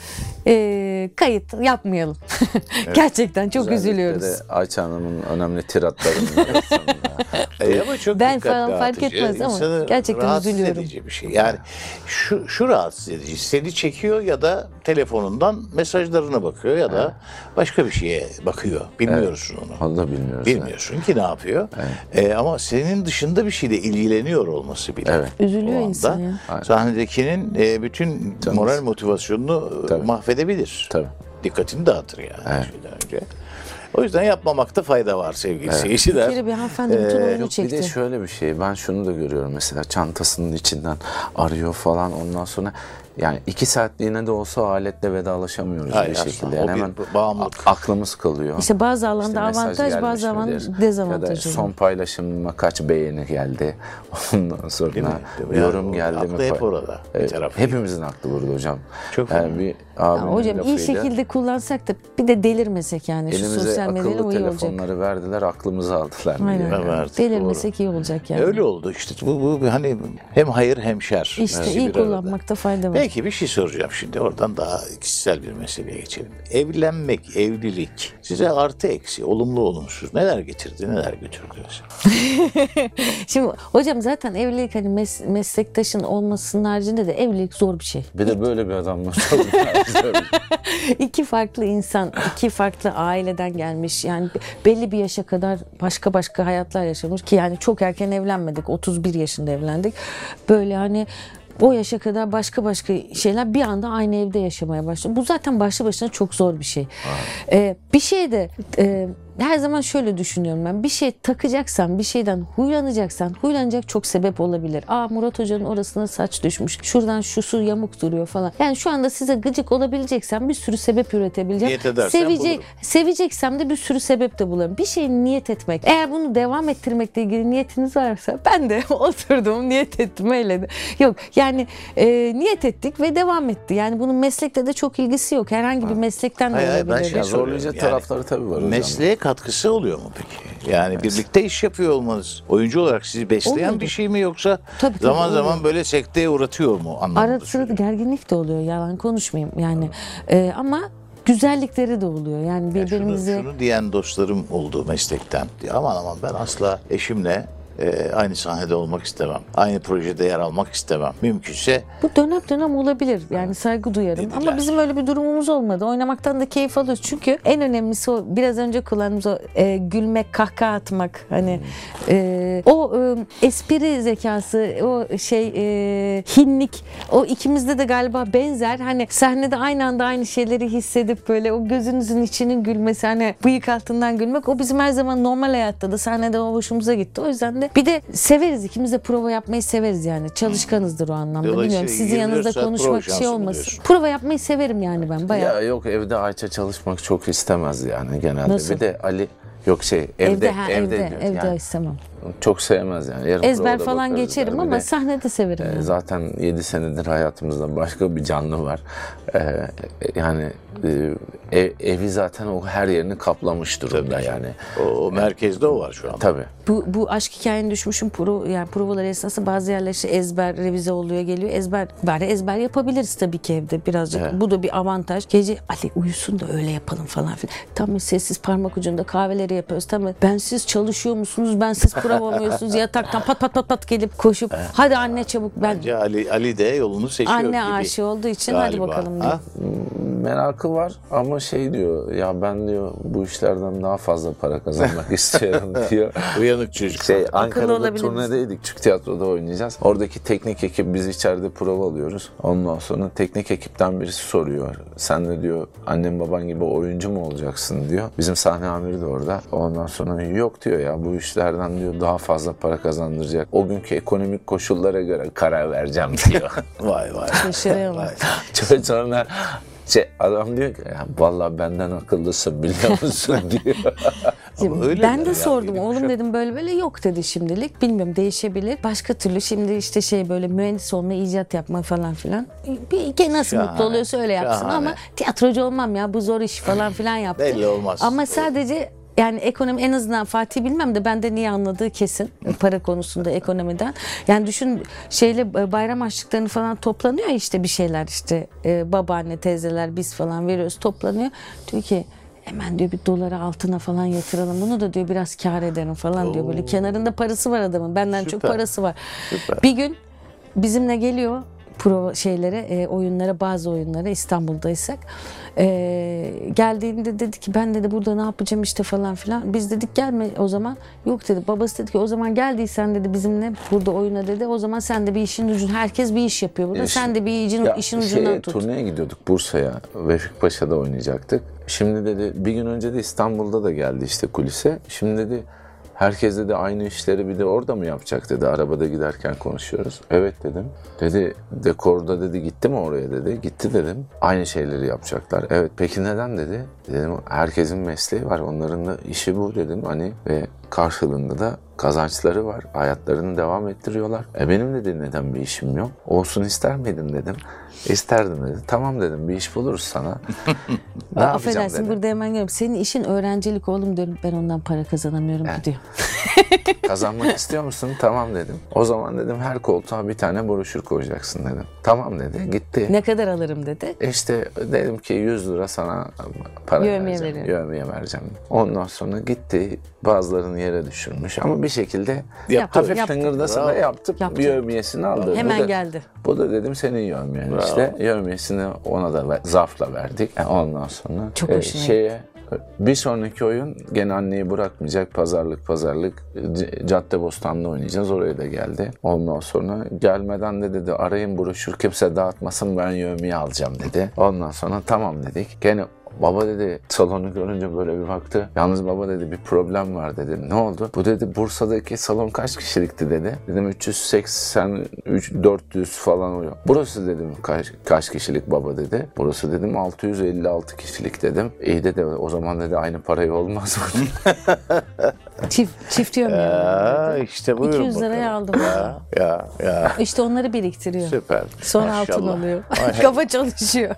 e, kayıt yapmayalım. Gerçekten çok Özellikle üzülüyoruz. de Ayça Hanım'ın önemli tiratlarının arasında. E, ama çok Ben falan fark etmez ama insanı gerçekten rahatsız üzülüyorum. edici bir şey. Yani şu, şu rahatsız edici. Seni çekiyor ya da telefonundan mesajlarına bakıyor ya da başka bir şeye bakıyor. Bilmiyorsun onu. Onu da bilmiyoruz. Bilmiyorsun ki ne yapıyor. E, ama senin dışında bir şeyle ilgileniyor olması bile. Evet. Üzülüyor insan ya. Sahnedekinin e, bütün moral motivasyonunu e, Tabii. mahvedebilir. Tabii. Dikkatini dağıtır yani şeyden önce. O yüzden yapmamakta fayda var sevgili seyirciler. Bir kere bir hanımefendi bütün oyunu Ee, bir çekti. de şöyle bir şey ben şunu da görüyorum mesela çantasının içinden arıyor falan ondan sonra yani iki saatliğine de olsa o aletle vedalaşamıyoruz Hayır, bir şekilde. Yani bir hemen bağımlılık. aklımız kalıyor. İşte bazı alanda İşte avantaj bazı midir? zaman Ya da dezavantaj son paylaşımıma kaç beğeni geldi. Ondan sonra Değil mi? Değil mi? yorum Yani geldi mi? aklı hep fa- orada, bir Evet, hepimizin aklı burada hocam. Çok yani bir Ya hocam iyi lafıyla şekilde kullansak da bir de delirmesek yani şu sosyal medyada o iyi olacak. telefonları verdiler aklımızı aldılar. Aynen. yani. Evet, Delirmesek iyi olacak yani. Öyle oldu işte bu, bu hani hem hayır hem şer. İşte İkisi iyi kullanmakta fayda var. Peki bir şey soracağım şimdi oradan daha kişisel bir meseleye geçelim. Evlenmek, evlilik size artı eksi, olumlu olumsuz neler getirdi, neler götürdü? Şimdi hocam zaten evlilik hani mes- meslektaşın olmasının haricinde de evlilik zor bir şey. Bir de böyle bir çok güzel. iki farklı insan, iki farklı aileden gelmiş. Yani belli bir yaşa kadar başka başka hayatlar yaşamış ki yani çok erken evlenmedik. 31 yaşında evlendik. Böyle hani o yaşa kadar başka başka şeyler bir anda aynı evde yaşamaya başladı. Bu zaten başlı başına çok zor bir şey. Ee, bir şey de e, her zaman şöyle düşünüyorum ben. Bir şey takacaksan, bir şeyden huylanacaksan, huylanacak çok sebep olabilir. Aa Murat Hoca'nın orasına saç düşmüş. Şuradan şu su yamuk duruyor falan. Yani şu anda size gıcık olabileceksen bir sürü sebep üretebileceğim. Niyet edersen bulurum. seveceksem de bir sürü sebep de bularım. Bir şeyi niyet etmek. Eğer bunu devam ettirmekle ilgili niyetiniz varsa ben de oturdum niyet ettim öyle de. Yok yani e, niyet ettik ve devam etti. Yani bunun meslekle de çok ilgisi yok. Herhangi bir meslekten de Hayır, hayır, ben olabilir. şey soruyorum. zorlayıcı Yani tarafları tabii var hocam. Mesleğe katkısı oluyor mu peki? Yani birlikte iş yapıyor olmanız oyuncu olarak sizi besleyen Oluyordu. bir şey mi yoksa Tabii, tabii, zaman oluyor. zaman böyle sekteye uğratıyor mu anlamında Ara sıra söylüyorum. gerginlik de oluyor yalan konuşmayayım yani. Ee, ama güzellikleri de oluyor. Yani Yani birbirimizi şunu, şunu diyen dostlarım oldu meslekten. Aman aman ben asla eşimle e, aynı sahnede olmak istemem. Aynı projede yer almak istemem. Mümkünse Bu dönem dönem olabilir. Yani saygı duyarım. Dediler. Ama bizim öyle bir durumumuz olmadı. Oynamaktan da keyif alıyoruz. Çünkü en önemlisi o biraz önce kullandığımız o e, gülmek, kahkaha atmak. Hani e, o e, espri zekası, o şey e, hinlik o ikimizde de galiba benzer. Hani sahnede aynı anda aynı şeyleri hissedip böyle o gözünüzün içinin gülmesi hani bıyık altından gülmek o bizim her zaman normal hayatta da sahnede o hoşumuza gitti. O yüzden de bir de severiz ikimiz de prova yapmayı severiz yani. Çalışkanızdır o anlamda. Dolayısıyla Bilmiyorum sizin 24 yanınızda saat konuşmak prova şey şansı olmasın. Prova yapmayı severim yani ben bayağı. Ya yok evde Ayça çalışmak çok istemez yani genelde. Nasıl? Bir de Ali yok şey evde evde ha, evde diyor. evde, Yani istemem. Çok sevmez yani. Yarın Ezber falan bakarız geçerim. Bir ama de, sahnede severim. e, yani. zaten 7 senedir hayatımızda başka bir canlı var. E, yani e, ev- evi zaten o her yerini kaplamış durumda yani. o, o merkezde o var şu anda. Tabii. Bu, bu aşk hikayeni düşmüşüm pro, yani provalar esnasında bazı yerler işte ezber revize oluyor geliyor. Ezber bari ezber yapabiliriz tabii ki evde birazcık. Evet. Bu da bir avantaj. Gece Ali uyusun da öyle yapalım falan filan. Tam sessiz parmak ucunda kahveleri yapıyoruz. Tamam ben siz çalışıyor musunuz? Ben siz prova mıyıyorsunuz? Yataktan pat pat pat pat gelip koşup hadi anne çabuk ben Bence Ali, Ali de yolunu seçiyor anne gibi. aşığı olduğu için hadi galiba. bakalım diyor. Ha? Merakı var ama şey diyor ya ben diyor bu işlerden daha fazla para kazanmak istiyorum diyor. Uyanık çocuk. Şey Ankara'da turnedeydik. Küçük tiyatroda oynayacağız. Oradaki teknik ekip biz içeride prova alıyoruz. Ondan sonra teknik ekipten birisi soruyor. Sen de diyor annem baban gibi oyuncu mu olacaksın diyor. Bizim sahne amiri de orada. Ondan sonra yok diyor ya bu işlerden diyor daha fazla para kazandıracak. O günkü ekonomik koşullara göre karar vereceğim diyor. Vay vay. Şaşırıyor bak. Çok sonra şey, adam diyor ki ya vallahi benden akıllısın biliyor musun diyor. Ama öyle ben de ya, sordum oğlum kuşak. dedim böyle böyle yok dedi şimdilik. Bilmiyorum değişebilir. Başka türlü şimdi işte şey böyle mühendis olma, icat yapma falan filan. Bir ke- nasıl Şahane, mutlu oluyorsa öyle yapsın şahane. ama tiyatrocu olmam ya bu zor iş falan filan yaptı. Belli olmaz. Ama sadece yani ekonomi en azından Fatih bilmem de bende niye anladığı kesin para konusunda ekonomiden. Yani düşün şeyle e, bayram harçlıklarını falan toplanıyor işte bir şeyler işte e, babaanne teyzeler biz falan veriyoruz toplanıyor. Diyor ki hemen diyor bir dolara altına falan yatıralım. Bunu da diyor biraz kar ederim falan diyor. Böyle kenarında parası var adamın. Benden çok Süper. parası var. Süper. Bir gün bizimle geliyor prova şeylere, e, oyunlara, bazı oyunlara İstanbul'daysak. E, geldiğinde dedi ki ben dedi burada ne yapacağım işte falan filan. Biz dedik gelme o zaman. Yok dedi. Babası dedi ki o zaman geldiysen dedi bizimle burada oyuna dedi. O zaman sen de bir işin ucun herkes bir iş yapıyor burada. İş- sen de bir işin, Ya işin şeye, ucundan tut. Turneye gidiyorduk Bursa'ya. Vefik Paşa'da oynayacaktık. Şimdi dedi bir gün önce de İstanbul'da da geldi işte kulise. Şimdi dedi herkes dedi aynı işleri bir de orada mı yapacak dedi. Arabada giderken konuşuyoruz. Evet dedim. Dedi dekorda dedi gitti mi oraya dedi. Gitti dedim. Aynı şeyleri yapacaklar. Evet peki neden dedi. Dedim herkesin mesleği var. Onların da işi bu dedim. Hani ve karşılığında da kazançları var. Hayatlarını devam ettiriyorlar. E benim dedi neden bir işim yok? Olsun ister miydin dedim. İsterdim dedi. Tamam dedim bir iş buluruz sana. ne yapacağım Affedersin dedi. burada hemen geliyorum. Senin işin öğrencilik oğlum diyorum. Ben ondan para kazanamıyorum ki diyor. Kazanmak istiyor musun? Tamam dedim. O zaman dedim her koltuğa bir tane broşür koyacaksın dedim. Tamam dedi. Gitti. Ne kadar alırım dedi. İşte dedim ki 100 lira sana para Yövmiye vereceğim. Yövmiye vereceğim. Ondan sonra gitti bazılarını yere düşürmüş ama bir şekilde Yaptı. hafif Yaptı. tıngırdasa da Bravo. yaptı. Yövmiyesini aldı. Hemen Bu da- geldi. Bu da dedim senin yövmiyen. İşte. Yövmiyesini ona da zarfla verdik. E, Ondan sonra Çok e, şeye bir sonraki oyun gene anneyi bırakmayacak pazarlık pazarlık Cadde Bostan'da oynayacağız oraya da geldi. Ondan sonra gelmeden de dedi arayın broşür kimse dağıtmasın ben yövmiye alacağım dedi. Ondan sonra tamam dedik. Gene Baba dedi salonu görünce böyle bir baktı. Yalnız baba dedi bir problem var dedi. Ne oldu? Bu dedi Bursa'daki salon kaç kişilikti dedi. Dedim 380, 3, 400 falan oluyor. Burası dedim kaç, kaç kişilik baba dedi. Burası dedim 656 kişilik dedim. İyi dedi o zaman dedi aynı parayı olmaz mı? Çift, çift. Ya işte buyurun 200 liraya bakalım. aldım. Ya ya ya. İşte onları biriktiriyor. Süper. Sonra altın Maşallah. oluyor. Maşallah. Kafa çalışıyor.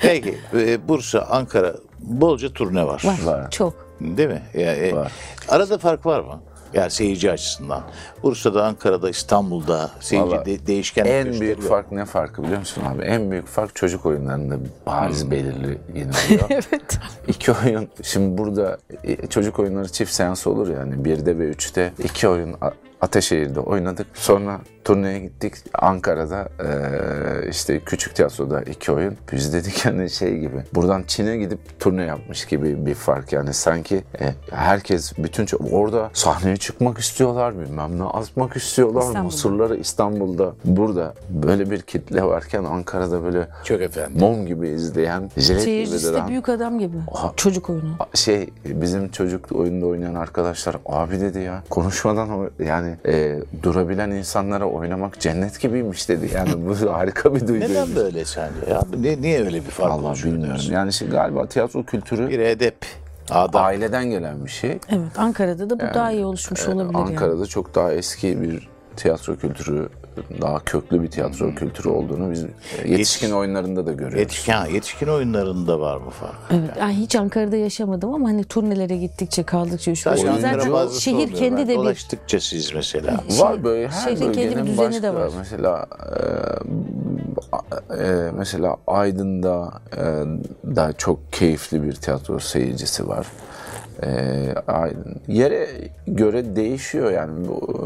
Peki e, Bursa, Ankara bolca turne var. Var. Var. Çok. Değil mi? Ya, e, Var. arada fark var mı? Yani seyirci açısından. Bursa'da, Ankara'da, İstanbul'da seyirci Vallahi de, değişken En gösteriyor. büyük fark ne farkı biliyor musun abi? En büyük fark çocuk oyunlarında bariz belirli yine oluyor. Evet. İki oyun, şimdi burada e, çocuk oyunları çift seans olur yani. Birde ve üçte iki oyun A- Ataşehir'de oynadık. Sonra turneye gittik. Ankara'da e, işte küçük tiyatroda iki oyun. Biz dedik hani şey gibi. Buradan Çin'e gidip turne yapmış gibi bir fark yani. Sanki e, herkes bütün orada sahneye çıkmak istiyorlar bilmem ne atmak istiyorlar. İstanbul'da. Mısırları İstanbul'da. Burada böyle bir kitle varken Ankara'da böyle Çok efendim. mum gibi izleyen, jilet gibi Seyircisi de büyük adam gibi. Oha. Çocuk oyunu. şey bizim çocuk oyunda oynayan arkadaşlar abi dedi ya konuşmadan yani e, durabilen insanlara oynamak cennet gibiymiş dedi. Yani bu harika bir duyguymuş. Neden böyle sence ya? Ne, niye öyle bir fark Allah bilmiyorum. diyorsun? Yani şey, galiba tiyatro kültürü Bir edep, adam. aileden gelen bir şey. Evet Ankara'da da bu daha iyi oluşmuş olabilir yani. Ankara'da çok daha eski bir tiyatro kültürü, daha köklü bir tiyatro kültürü olduğunu biz e, yetişkin Yetiş- oyunlarında da görüyoruz. Yetişkin, yetişkin oyunlarında var mı fark? Evet, yani hiç Ankara'da yaşamadım ama hani turnelere gittikçe kaldıkça şu zaten şehir kendi de bir Dolaştıkça siz mesela. Var böyle her şehrin kendi bir düzeni başka. de var. Mesela e, e, mesela Aydın'da e, da çok keyifli bir tiyatro seyircisi var. E, Aydın. Yere göre değişiyor yani. Bu,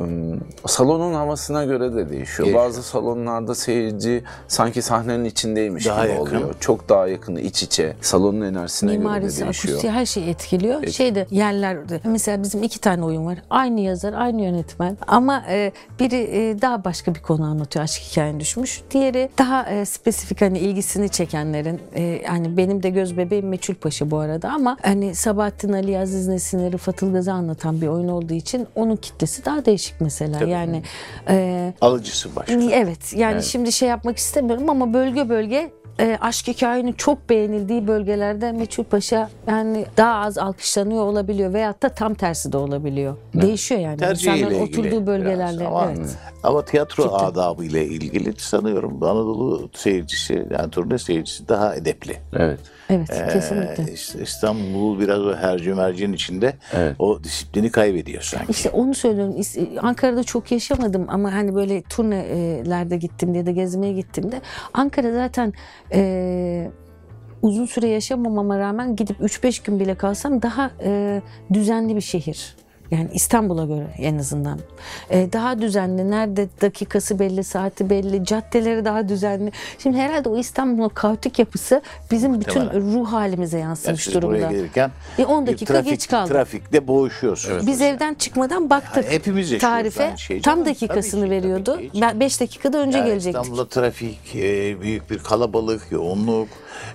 salonun havasına göre de değişiyor. Değişiyor. Bazı salonlarda seyirci sanki sahnenin içindeymiş Daha gibi yakın. oluyor. Çok daha yakın, iç içe. Salonun enerjisine göre de mimarisi, değişiyor. akustiği her şey etkiliyor. Şeyde yerlerde mesela bizim iki tane oyun var. Aynı yazar, aynı yönetmen ama e, biri e, daha başka bir konu anlatıyor. Aşk hikayeni düşmüş. Diğeri daha e, spesifik hani ilgisini çekenlerin e, hani benim de göz bebeğim Meçhul Paşa bu arada ama hani Sabahattin Ali, Aziz Nesin'i, Rıfat Ilgaz'ı anlatan bir oyun olduğu için onun kitlesi daha değişik mesela. Yani e, Alıcısı başka. Evet yani şimdi şey yapmak istemiyorum ama bölge bölge e, aşk hikayenin çok beğenildiği bölgelerde Meçhul Paşa yani daha az alkışlanıyor olabiliyor veyahut da tam tersi de olabiliyor. Değişiyor yani. Tercihiyle ilgili oturduğu bölgelerde. biraz. Ama, evet. ama tiyatro adabı ile ilgili sanıyorum Anadolu seyircisi, yani turne seyircisi daha edepli. Evet. Evet Ee, kesinlikle. işte İstanbul biraz o hercü mercin içinde Evet. o disiplini kaybediyor sanki. İşte onu söylüyorum. Ankara'da çok yaşamadım ama hani böyle turnelerde gittim ya da gezmeye gittiğimde Ankara zaten e, uzun süre yaşamamama rağmen gidip 3-5 gün bile kalsam daha e, düzenli bir şehir. Yani İstanbul'a göre en azından. E, daha düzenli. Nerede dakikası belli, saati belli. Caddeleri daha düzenli. Şimdi herhalde o İstanbul'un kaotik yapısı bizim bütün ruh halimize Yani yansımış siz durumda. buraya gelirken E, 10 bir dakika geç kaldım. Trafikte boğuşuyorsunuz. Biz evden çıkmadan baktık. Ha, hepimiz Tarife şeyi tam dakikasını Tabii ki, veriyordu. tabii ki. Ben 5 dakikada önce Yani gelecektik. İstanbul'da trafik, e, büyük bir kalabalık, yoğunluk,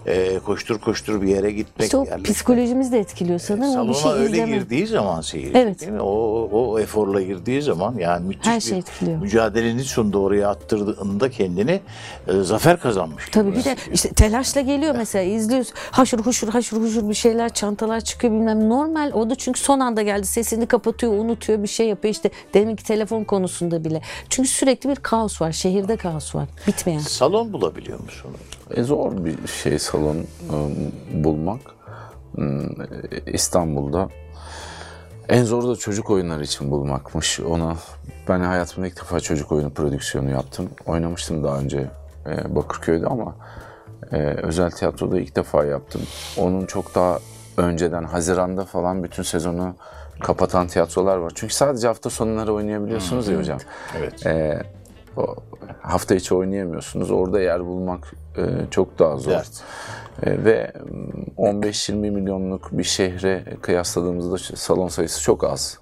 e, koştur koştur bir yere gitmek. İşte o yerleşmek. psikolojimizi de etkiliyor sanırım. bir Salona şey öyle izleme. girdiği zaman seyirci Evet. Değil mi? O, o eforla girdiği zaman yani müthiş Her bir şey etkiliyor. mücadelenin sonunda oraya attırdığında kendini e, zafer kazanmış. gibi Tabii bir de işte telaşla geliyor mesela izliyoruz. Haşır huşur haşır huşur bir şeyler çantalar çıkıyor bilmem. Normal o da çünkü son anda geldi. Sesini kapatıyor, unutuyor bir şey yapıyor. İşte deminki telefon konusunda bile. Çünkü sürekli bir kaos var. Şehirde kaos var. Bitmeyen. Salon bulabiliyor musun? E zor bir şey salon e, bulmak. İstanbul'da en zoru da çocuk oyunları için bulmakmış. Ona ben hayatımda ilk defa çocuk oyunu prodüksiyonu yaptım. Oynamıştım daha önce e, Bakırköy'de ama e, özel tiyatroda ilk defa yaptım. Onun çok daha önceden Haziran'da falan bütün sezonu kapatan tiyatrolar var. Çünkü sadece hafta sonları oynayabiliyorsunuz ya hocam. Evet. E, o hafta içi oynayamıyorsunuz. Orada yer bulmak e, çok daha zor. Dert. E, ve mm, 15-20 milyonluk bir şehre kıyasladığımızda salon sayısı çok az.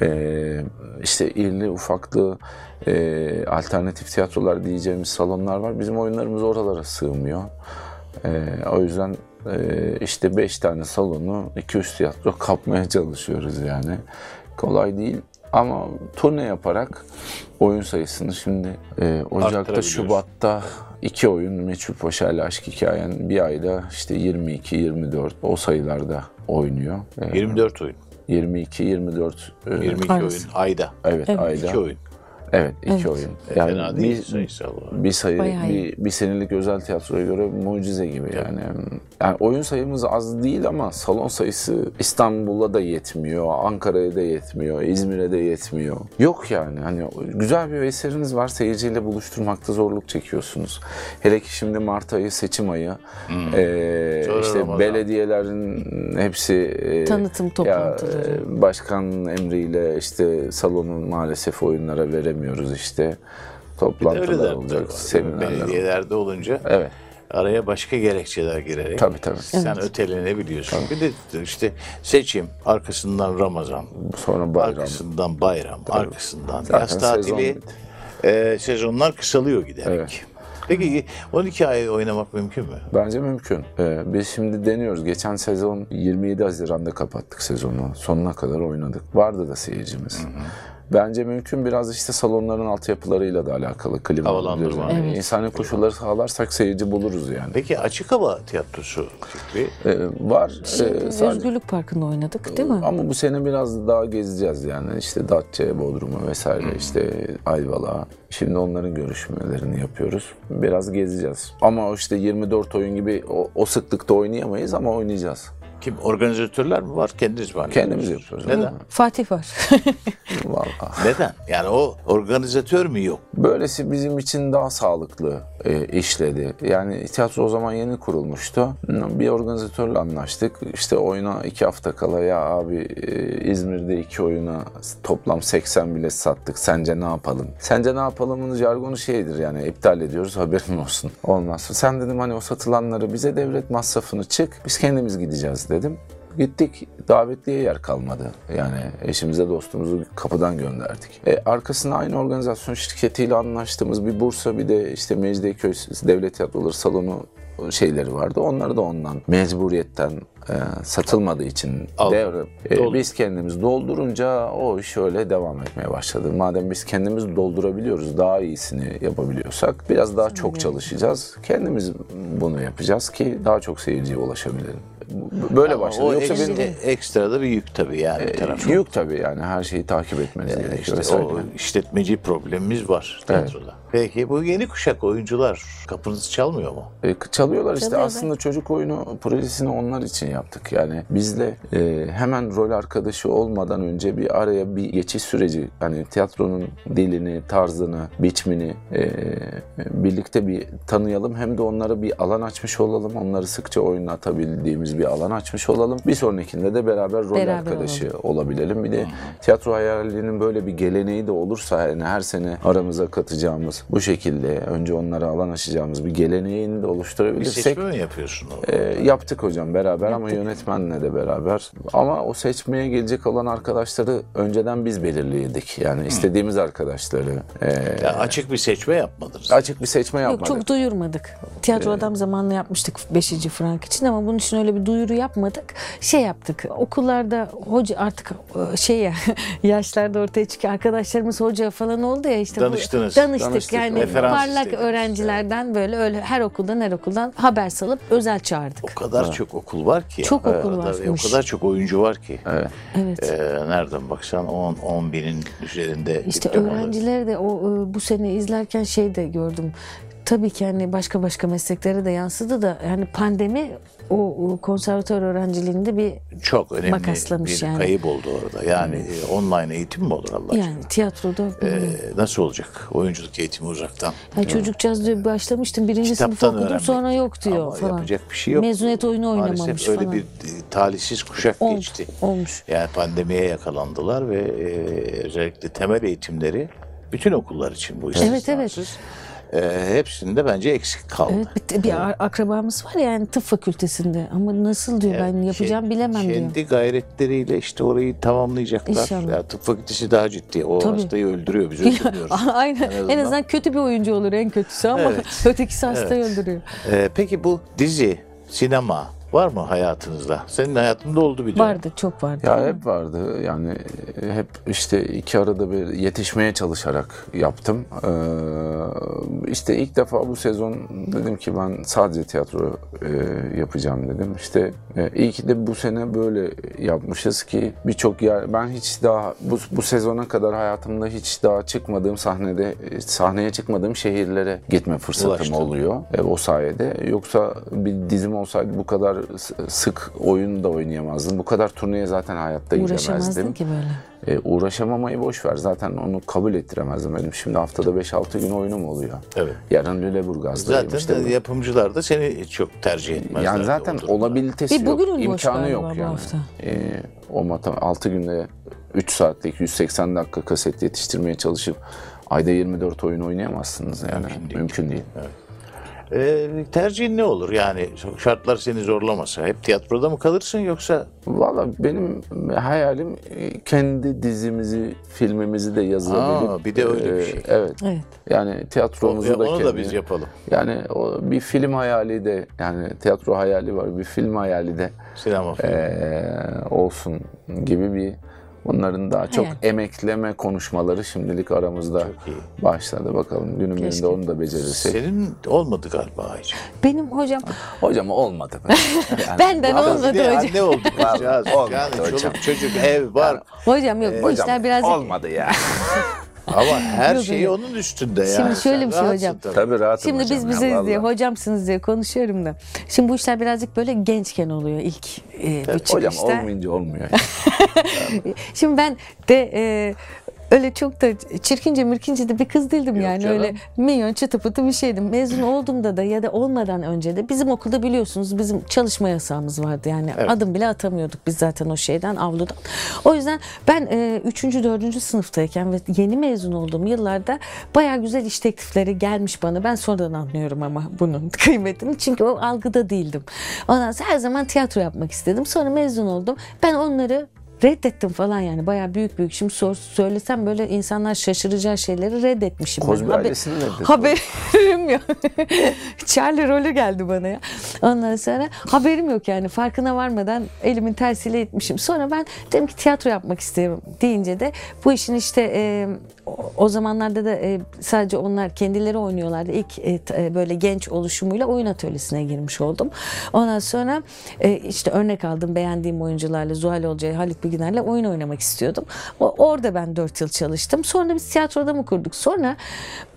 E, işte irili ufaklı e, alternatif tiyatrolar diyeceğimiz salonlar var. Bizim oyunlarımız oralara sığmıyor. E, o yüzden e, işte 5 tane salonu 200 tiyatro kapmaya çalışıyoruz yani. Kolay değil. Ama turne yaparak oyun sayısını şimdi e, Ocak'ta. Şubat'ta iki oyun Meçhul Paşa ile Aşk Hikayen bir ayda işte 22-24 o sayılarda oynuyor. E, 24 oyun. 22-24 e, 22 Arası. oyun ayda. evet, Evet. ayda. İki oyun. Evet, iki Evet. oyun. Fena değil bir, sayısal olarak. bir sayı, Bayağı iyi. bir, bir senelik özel tiyatroya göre mucize gibi yani. Yani oyun sayımız az değil ama salon sayısı İstanbul'a da yetmiyor, Ankara'ya da yetmiyor, İzmir'e de yetmiyor. Yok yani hani güzel bir eseriniz var seyirciyle buluşturmakta zorluk çekiyorsunuz. Hele ki şimdi Mart ayı seçim ayı. Ee, Sonra işte Ramazan. belediyelerin hepsi e, Tanıtım ya, toplantıları. e, başkan emriyle işte salonun maalesef oyunlara veremiyoruz işte. Toplantılar olacak, seminerler. Belediyelerde olunca Evet. araya başka gerekçeler girerek Tabii, tabii. sen ötelenebiliyorsun. Bir de işte seçim, arkasından Ramazan, Sonra bayram. arkasından bayram, arkasından Zaten yaz tatili, e, sezonlar kısalıyor giderek. Evet. Peki 12 ay oynamak mümkün mü? Bence mümkün. Ee, biz şimdi deniyoruz. Geçen sezon 27 Haziran'da kapattık sezonu. Sonuna kadar oynadık. Vardı da seyircimiz. Bence mümkün biraz işte salonların altyapılarıyla da alakalı. Klima, Havalandırma. düzeni. Evet. İnsani koşulları sağlarsak seyirci buluruz yani. Peki açık hava tiyatrosu Fikri. Ee, var. Şey, Ee, sadece- Özgürlük Parkı'nda oynadık değil mi? Ama bu sene biraz daha gezeceğiz yani işte Datça, Bodrum'u vesaire işte Ayvalık'a. Şimdi onların görüşmelerini yapıyoruz. Biraz gezeceğiz. Ama o işte 24 oyun gibi o, o sıklıkta oynayamayız ama oynayacağız. Kim? Organizatörler mi var? Kendiniz mi? Kendimiz yapıyoruz. Neden? Fatih var. Vallahi. Neden? Yani o organizatör mü yok? Böylesi bizim için daha sağlıklı e, işledi. Yani tiyatro o zaman yeni kurulmuştu. Bir organizatörle anlaştık. İşte oyuna iki hafta kala ya abi e, İzmir'de iki oyuna toplam 80 bilet sattık. Sence ne yapalım? Sence ne yapalımın jargonu şeydir yani iptal ediyoruz haberin olsun. Olmaz. Sen dedim hani o satılanları bize devlet masrafını çık. Biz kendimiz gideceğiz dedim. Gittik davetliye yer kalmadı. Yani eşimize dostumuzu kapıdan gönderdik. E, arkasında aynı organizasyon şirketiyle anlaştığımız bir Bursa bir de işte Mecidiyeköy Devlet Tiyatroları Salonu şeyleri vardı. Onları da ondan mecburiyetten e, satılmadığı için devre, e, biz kendimiz doldurunca o iş öyle devam etmeye başladı. Madem biz kendimiz doldurabiliyoruz, daha iyisini yapabiliyorsak biraz daha çok çalışacağız. Kendimiz bunu yapacağız ki daha çok seyirciye ulaşabilelim. Böyle başladı. o Yoksa ekstra, benim ekstra da bir yük tabii yani taraftan. Yok tabii yani her şeyi takip etmeniz Yani gerekiyor. işte o işletmeci problemimiz var tiyatroda. Peki bu yeni kuşak oyuncular kapınızı çalmıyor mu? E, çalıyorlar işte Çalıyorlar. aslında çocuk oyunu projesini onlar için yaptık. Yani bizle e, hemen rol arkadaşı olmadan önce bir araya bir geçiş süreci hani tiyatronun dilini, tarzını, biçimini e, birlikte bir tanıyalım. Hem de onlara bir alan açmış olalım. Onları sıkça oynatabildiğimiz bir alan açmış olalım. Bir sonrakinde de beraber rol Beraber arkadaşı olabilelim. Bir de tiyatro hayalinin böyle bir geleneği de olursa yani her sene aramıza katacağımız bu şekilde önce onlara alan açacağımız bir geleneğini de Bir oluşturabilirsek seçme mi yapıyorsun? o? e, yaptık hocam beraber ama yönetmenle de beraber. Ama o seçmeye gelecek olan arkadaşları önceden biz belirledik. Yani istediğimiz arkadaşları. E, Ya açık bir seçme yapmadınız. açık bir seçme Yok yapmadık. çok duyurmadık. Tiyatro adam zamanla yapmıştık 5. Frank için ama bunun için öyle bir duyuru yapmadık. Şey yaptık. Okullarda hoca artık e, şey ya yaşlarda ortaya çıkıyor. Arkadaşlarımız hoca falan oldu ya işte. bu- Danıştınız. Danıştık. Danıştık, Yani referans parlak öğrencilerden böyle öyle her okuldan her okuldan haber salıp özel çağırdık. O kadar çok okul var ki. Çok ya. okul O kadar- varmış. O kadar çok oyuncu var ki. Evet. Evet. Ee, nereden baksan 10 10 binin üzerinde İşte öğrencileri de o e, bu sene izlerken şey de gördüm. Tabii ki hani başka başka mesleklere de yansıdı da yani pandemi o, o konservatuar öğrenciliğinde bir çok önemli Makaslamış bir yani. kayıp oldu orada. Yani e, online eğitim mi olur Allah aşkına? yani tiyatroda Ee, nasıl olacak? Oyunculuk eğitimi uzaktan. Ya çocukcağız diyor başlamıştım birinci sınıf Kitaptan okudum öğrenmek. sonra yok diyor Ama falan. yapacak bir şey yok. Mezuniyet oyunu oynamamış Maalesef öyle falan. bir e, talihsiz kuşak Oldu, geçti. olmuş. Yani pandemiye yakalandılar ve e, özellikle temel eğitimleri bütün okullar için bu Evet, evet. E, hepsinde bence eksik kaldı. Evet bir, bir akrabamız var ya yani tıp fakültesinde ama nasıl diyor ben Yani yapacağım ke- bilemem diyor. Kendi gayretleriyle işte orayı tamamlayacaklar. İnşallah. Ya, tıp fakültesi daha ciddi. O Tabii. hastayı öldürüyor. Biz öldürmüyoruz. Aynen. En azından. En azından kötü bir oyuncu olur en kötüsü ama Evet. ötekisi hastayı öldürüyor. Ee, peki bu dizi, sinema var mı hayatınızda? Senin hayatında oldu bir dönem. Vardı, çok vardı. Ya hep vardı yani e, hep işte iki arada bir yetişmeye çalışarak yaptım. Ee, işte ilk defa bu sezon dedim ki ben sadece tiyatro e, yapacağım dedim. İşte e, iyi ki de bu sene böyle yapmışız ki birçok yer ben hiç daha bu, bu sezona kadar hayatımda hiç daha çıkmadığım sahnede sahneye çıkmadığım şehirlere gitme fırsatım Ulaştın. oluyor e, o sayede. Yoksa bir dizim olsaydı bu kadar sık oyun da oynayamazdım. Bu kadar turneye zaten hayatta Uğraşamazdın gidemezdim. ki böyle. E, uğraşamamayı boş ver. Zaten onu kabul ettiremezdim. Benim şimdi haftada 5-6 gün oyunum oluyor. Evet. Yarın Lüleburgaz'dayım. Zaten işte. yapımcılar da seni çok tercih etmezler. yani zaten olabilitesi yok. imkanı galiba yok bu yani. hafta. E, o mata 6 günde 3 saatlik 180 dakika kaset yetiştirmeye çalışıp ayda 24 oyun oynayamazsınız yani. Mümkün Mümkün değil. değil. Ee, tercihin ne olur? Yani şartlar seni zorlamasa hep tiyatroda mı kalırsın yoksa Valla benim hayalim e, kendi dizimizi, filmimizi de yazabilip. Aa, bir de öyle bir e, şey. Evet. Evet. Yani tiyatromuzu Ya da onu da biz yapalım. Yani o bir film hayali de yani tiyatro hayali var, bir film hayali de Sinema filmi. e, olsun gibi bir bunların daha çok Hayal. emekleme konuşmaları şimdilik aramızda başladı. Bakalım günün Keşke. birinde onu da becerirsek. Senin olmadı galiba Ayça. Benim hocam Hocam olmadı. Yani- benden Ama- olmadı hocam. Ne oldu kızcağız? Olmadı Yani hocam. çoluk çocuk ev var. Hocam yok bu Hocam işler birazcık olmadı ya. Ama her Yok, şey yok. onun üstünde yani. Şimdi şöyle Sen bir şey hocam. tabii. Tabii rahatım Şimdi hocam biz ya, bizeyiz diye, hocamsınız diye konuşuyorum da. Şimdi bu işler birazcık böyle gençken oluyor ilk e, bu Hocam çıkışta. olmayınca olmuyor. Şimdi ben de e, öyle çok da çirkince mirkince de bir kız değildim yani. canım. Öyle minyon çıtı pıtı bir şeydim. Mezun olduğumda da ya da olmadan önce de bizim okulda biliyorsunuz bizim çalışma yasağımız vardı. Yani Evet. adım bile atamıyorduk biz zaten o şeyden avludan. O yüzden ben e, 3. 4. sınıftayken ve yeni mezun olduğum yıllarda bayağı güzel iş teklifleri gelmiş bana. Ben sonradan anlıyorum ama bunun kıymetini. Çünkü o algıda değildim. Ondan sonra her zaman tiyatro yapmak istedim. Sonra mezun oldum. Ben onları reddettim falan yani bayağı büyük büyük şimdi sor, söylesem böyle insanlar şaşıracağı şeyleri reddetmişim. Kozbi ben. Ailesini reddettim. Haberim yok. Charlie rolü geldi bana ya. Ondan sonra haberim yok yani farkına varmadan elimin tersiyle etmişim. Sonra ben dedim ki tiyatro yapmak istiyorum deyince de bu işin işte e, o- zamanlarda da e, sadece onlar kendileri oynuyorlardı. İlk e, e, böyle genç oluşumuyla oyun atölyesine girmiş oldum. Ondan sonra e, işte örnek aldım beğendiğim oyuncularla Zuhal Olcay, Haluk Bilginer'le oyun oynamak istiyordum. Orada ben 4 yıl çalıştım. Sonra biz tiyatroda mı kurduk? Sonra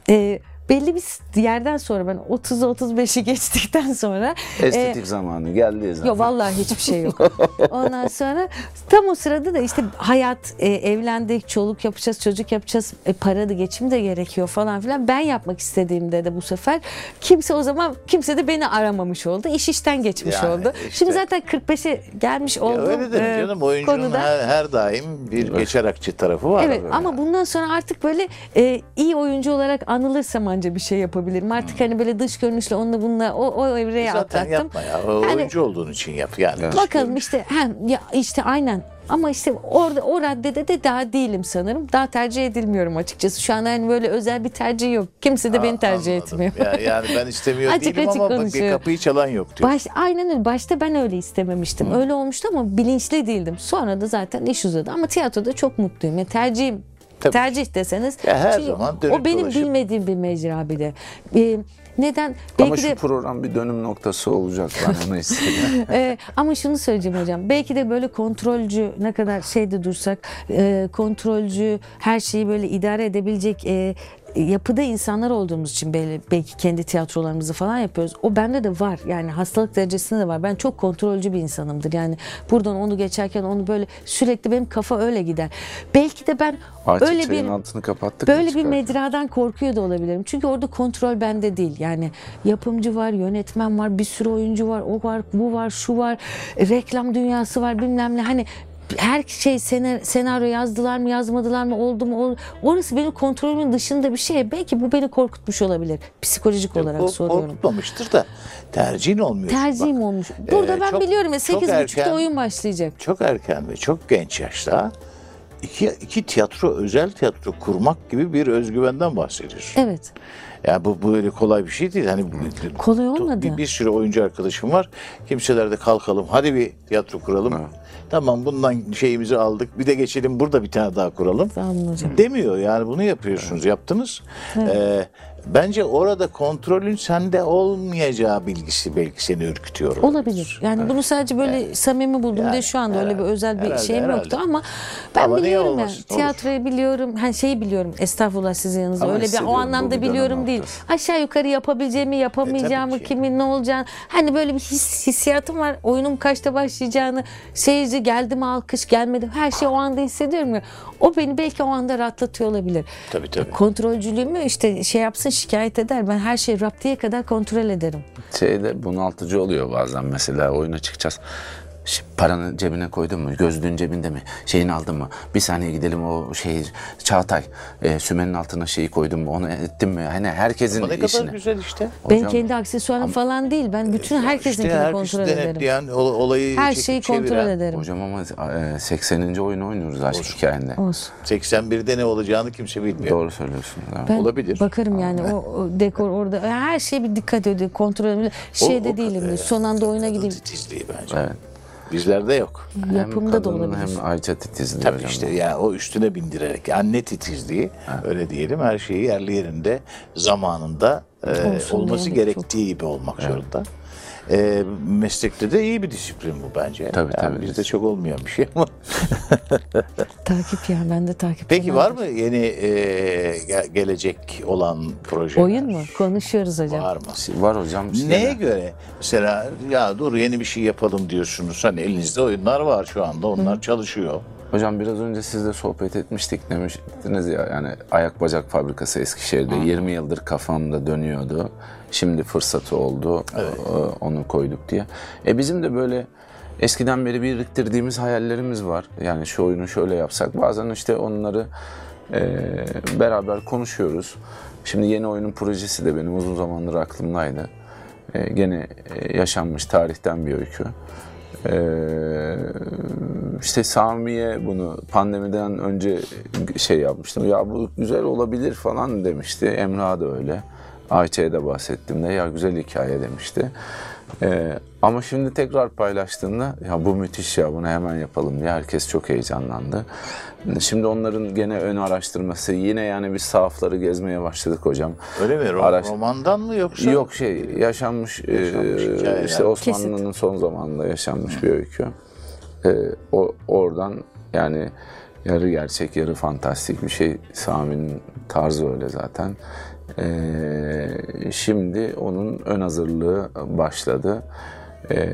e, belli bir yerden sonra ben 30'u 35'i geçtikten sonra e, Estetik zamanı geldiği zaman. Yok vallahi hiçbir şey yok. Ondan sonra tam o sırada da işte hayat, e, evlendik, çoluk yapacağız, çocuk yapacağız, e, para da geçim de gerekiyor falan filan. Ben yapmak istediğimde de bu sefer kimse o zaman kimse de beni aramamış oldu. İş işten geçmiş Yani oldu. işte. Şimdi zaten 45'e gelmiş Ya olduğum öyle de e, canım oyuncunun konuda. her, her daim bir geçer akçe tarafı var. Evet ama bundan sonra artık böyle e, iyi oyuncu olarak anılırsam anca bir şey yapabilirim. Artık hani böyle dış görünüşle onunla bununla o, o evreye Zaten atlattım. yapma ya. O Yani- oyuncu olduğun için yap yani. Dış Bakalım görünüş. işte hem ya işte aynen ama işte orada o raddede de daha değilim sanırım. Daha tercih edilmiyorum açıkçası. Şu an hani böyle özel bir tercih yok. Kimse de beni tercih Anladım. etmiyor. Ya- yani ben istemiyor Açık değilim açık ama bak bir konuşuyor. kapıyı çalan yok diyor. Baş, aynen öyle. Başta ben öyle istememiştim. Öyle olmuştu ama bilinçli değildim. Sonra da zaten iş uzadı. Ama tiyatroda çok mutluyum. Yani tercihim Tabii. tercih deseniz. Ya her çünkü zaman dönüp o benim dolaşıp- bilmediğim bir mecra bir de. Ee, neden? Ama Belki şu de program bir dönüm noktası olacak ben onu istedim. Ee, ama şunu söyleyeceğim hocam. Belki de böyle kontrolcü ne kadar şeyde dursak e, kontrolcü her şeyi böyle idare edebilecek e, yapıda insanlar olduğumuz için belki, kendi tiyatrolarımızı falan yapıyoruz. O bende de var. Yani hastalık derecesinde de var. Ben çok kontrolcü bir insanımdır. Yani buradan onu geçerken onu böyle sürekli benim kafa öyle gider. Belki de ben Artık öyle bir altını kapattık Böyle bir mecradan korkuyor da olabilirim. Çünkü orada kontrol bende değil. Yani yapımcı var, yönetmen var, bir sürü oyuncu var, o var, bu var, şu var, reklam dünyası var bilmem ne. Hani her şey senaryo yazdılar mı yazmadılar mı oldu mu orası benim kontrolümün dışında bir şey belki bu beni korkutmuş olabilir psikolojik olarak O soruyorum Korkutmamıştır da tercihin olmuyor. tercihim Bak, olmuş burada e, ben çok- biliyorum ya çok 8.30'da erken- oyun başlayacak çok erken ve çok genç yaşta iki, iki tiyatro, özel tiyatro kurmak gibi bir özgüvenden bahsediyorsun. Evet. Ya bu bu böyle kolay bir şey değil. Hani Kolay olmadı. Bir, bir sürü oyuncu arkadaşım var. Kimseler de kalkalım. Hadi bir tiyatro kuralım. Tamam bundan şeyimizi aldık. Bir de geçelim burada bir tane daha kuralım. Sağ olun hocam. Demiyor yani bunu yapıyorsunuz, yaptınız. Ee, bence orada kontrolün sende olmayacağı bilgisi belki seni ürkütüyor. Olabilir. Yani bunu sadece böyle samimi buldum Yani de şu anda öyle bir herhalde, özel bir herhalde, şeyim herhalde. yoktu ama ben Ama biliyorum ya. olmasın? Olur. Tiyatroyu biliyorum. Hani şeyi biliyorum. Estağfurullah sizin yanınızda. Ama öyle bir o anlamda biliyorum değil. noktası. Aşağı yukarı yapabileceğimi, yapamayacağımı, E, ki. kimin ne olacağını. Hani böyle bir his, hissiyatım var. Oyunun kaçta başlayacağını, seyirci geldi mi alkış, gelmedi mi? Her şeyi o anda hissediyorum ya. O beni belki o anda rahatlatıyor olabilir. Tabii tabii. Kontrolcülüğümü işte şey yapsın şikayet eder. Ben her şeyi raptiye kadar kontrol ederim. Şeyde bunaltıcı oluyor bazen mesela oyuna çıkacağız. Paranı cebine koydun mu? Gözlüğün cebinde mi? Şeyini aldın mı? Bir saniye gidelim o şey Çağatay e, sümenin altına şeyi koydun mu? Onu ettin mi? Hani herkesin Ama ne kadar işini. güzel işte. Ben Hocam- kendi aksesuarım falan değil. Ben bütün herkesinkini İşte kontrol herkesi ederim. denetleyen, ol- olayı Her çekip şeyi kontrol çeviren. ederim. Hocam ama e, 80. oyunu oynuyoruz aşk hikayende. Olsun. 81'de ne olacağını kimse bilmiyor. Doğru söylüyorsun. Ben Olabilir. bakarım yani o, o dekor orada her şey bir dikkat ediyor, kontrol ediyor. Şeyde o- değilim. e, son anda oyuna gideyim. Titizliği bence. Evet. Bizlerde yok. Yapımda hem da olabilir. hem Ayça titizliği Tabii hocam. işte ya o üstüne bindirerek anne titizliği öyle diyelim her şeyi yerli yerinde zamanında e, olması gerektiği gibi olmak zorunda. E, meslekte de iyi bir disiplin bu bence. Tabii, Yani tabii. Bizde çok olmayan bir şey ama. Takip ya ben de takip Peki var mı yeni e, ge- gelecek olan projeler? Oyun mu? Konuşuyoruz hocam. Var mı? Var hocam. Neye göre mesela ya dur yeni bir şey yapalım diyorsunuz. Hani elinizde oyunlar var şu anda onlar çalışıyor. Hocam biraz önce sizle sohbet etmiştik demiştiniz ya yani ayak bacak fabrikası Eskişehir'de 20 yıldır kafamda dönüyordu. Şimdi fırsatı oldu. Ee, Onu koyduk diye. E bizim de böyle eskiden beri biriktirdiğimiz hayallerimiz var. Yani şu oyunu şöyle yapsak. Bazen işte onları e, beraber konuşuyoruz. Şimdi yeni oyunun projesi de benim uzun zamandır aklımdaydı. E, gene e, yaşanmış tarihten bir öykü. Ee, işte Sami'ye bunu pandemiden önce şey yapmıştım. Ya bu güzel olabilir falan demişti. Emrah da öyle. Ayça'ya da bahsettim de ya güzel hikaye demişti. Ee, ama şimdi tekrar paylaştığında ya bu müthiş ya bunu hemen yapalım diye herkes çok heyecanlandı. Şimdi onların gene ön araştırması yine yani biz sahafları gezmeye başladık hocam. Öyle mi? Ro- Araş- Romandan mı yoksa? Yok şey yaşanmış, e, Yaşanmış hikayeler. işte Osmanlı'nın son zamanında yaşanmış bir öykü. E, o oradan yani yarı gerçek yarı fantastik bir şey. Sami'nin tarzı öyle zaten. E, şimdi onun ön hazırlığı başladı. E,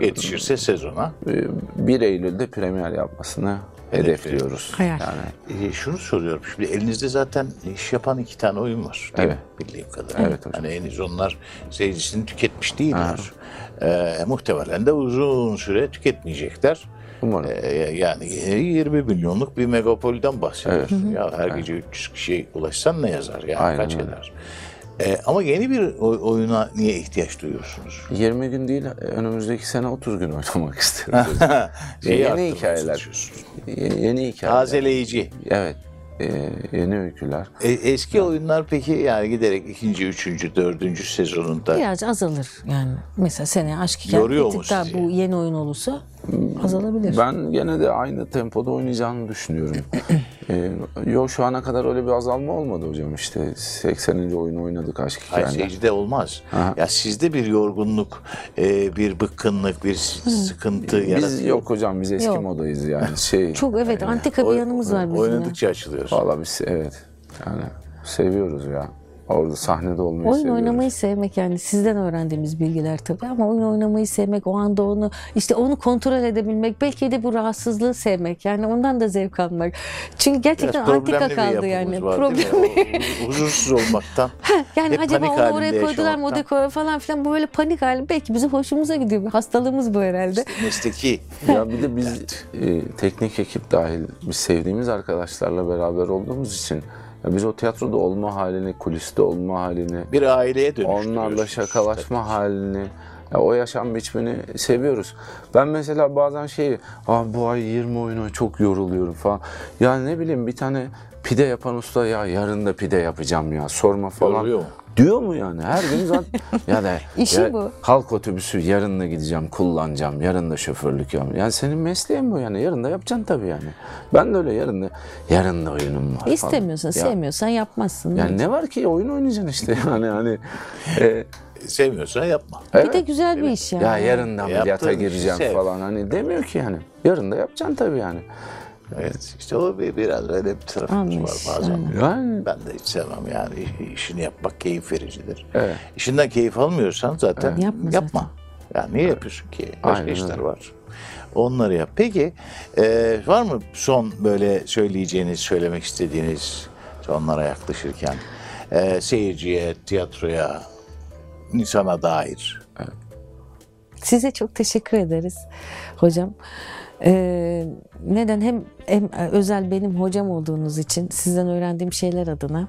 Yetişirse sezona. e, 1 Eylül'de premier yapmasını hedefliyoruz. Hayal. Yani Ee, şunu soruyorum. Şimdi elinizde zaten iş yapan iki tane oyun var. Değil Evet. mi? Bildiğim kadarıyla. Evet hocam. Hani henüz onlar seyircisini tüketmiş değiller. Ee, muhtemelen de uzun süre tüketmeyecekler. Umarım. Ee, yani 20 milyonluk bir megapolden bahsediyorsun. Ya her gece 300 kişiye ulaşsan ne yazar? Yani Aynen kaç öyle. eder? Ee, ama yeni bir oy- oyuna niye ihtiyaç duyuyorsunuz? 20 gün değil önümüzdeki sene 30 gün oynamak istiyoruz. Yeni hikayeler. Yeni, yeni hikayeler. Tazeleyici. Evet. e, yeni öyküler. E, eski oyunlar peki yani giderek ikinci, üçüncü, dördüncü sezonunda Biraz azalır yani. Mesela seneye aşk hikaye Yoruyor bir mu tık daha sizi? bu yeni oyun olursa azalabilir. Ben gene de aynı tempoda oynayacağını düşünüyorum. e, yo şu ana kadar öyle bir azalma olmadı hocam işte. 80. oyunu oynadık aşk Hayır hikayeler. seyircide olmaz. Aha. Ya sizde bir yorgunluk, e, bir bıkkınlık, bir sıkıntı Biz yaratıyor. yok hocam biz eski Yok. modayız yani şey. Çok evet antika bir yanımız var bizim. Oynadıkça açılıyor. Valla biz evet yani seviyoruz ya. Orada sahnede olmayı Oyun seviyoruz. oynamayı sevmek yani sizden öğrendiğimiz bilgiler tabii ama oyun oynamayı sevmek o anda onu işte onu kontrol edebilmek belki de bu rahatsızlığı sevmek yani ondan da zevk almak. Çünkü gerçekten Biraz antika kaldı yani. var? Problem O- huzursuz olmaktan. yani Hep acaba panik onu oraya koydular mı o dekora falan filan bu böyle panik hali belki bizim hoşumuza gidiyor. Bir hastalığımız bu herhalde. Mesleki. Ya bir de biz e, teknik ekip dahil biz sevdiğimiz arkadaşlarla beraber olduğumuz için biz o tiyatroda olma halini, kuliste olma halini, Bir aileye dönüştürüyorsunuz. onlarla şakalaşma halini Ya o yaşam biçimini seviyoruz. Ben mesela bazen şey, Aa, bu ay 20 oyuna çok yoruluyorum falan. Ya ne bileyim bir tane pide yapan usta ya yarın da pide yapacağım ya sorma falan. Mu? Diyor mu yani? Her gün zaten ya da İşi ya bu. halk otobüsü yarın da gideceğim, kullanacağım, yarın da şoförlük yapacağım. Yani senin mesleğin bu yani. Yarın da yapacaksın tabii yani. Ben de öyle yarın da yarın da oyunum var falan. İstemiyorsan, Ya- sevmiyorsan yapmazsın. Yani ne var ki oyun oynayacaksın işte yani hani e, Sevmiyorsan yapma. bir de güzel bir iş yani. ya yarın da ameliyata gireceğim sev. falan hani demiyor ki yani. Yarın da yapacaksın tabii yani. Evet. işte o bir, biraz öyle bir tarafımız var bazen. aynen. Yani Ben de hiç sevmem yani işini yapmak keyif vericidir. Evet. İşinden keyif almıyorsan zaten Yapma yapma. Yani niye yapıyorsun ki? Başka Aynen işler var. Onları yap. Peki e, var mı son böyle söyleyeceğiniz, söylemek istediğiniz sonlara yaklaşırken e, seyirciye, tiyatroya, insana dair? Size çok teşekkür ederiz hocam. Ee, neden? Hem, hem özel benim hocam olduğunuz için sizden öğrendiğim şeyler adına.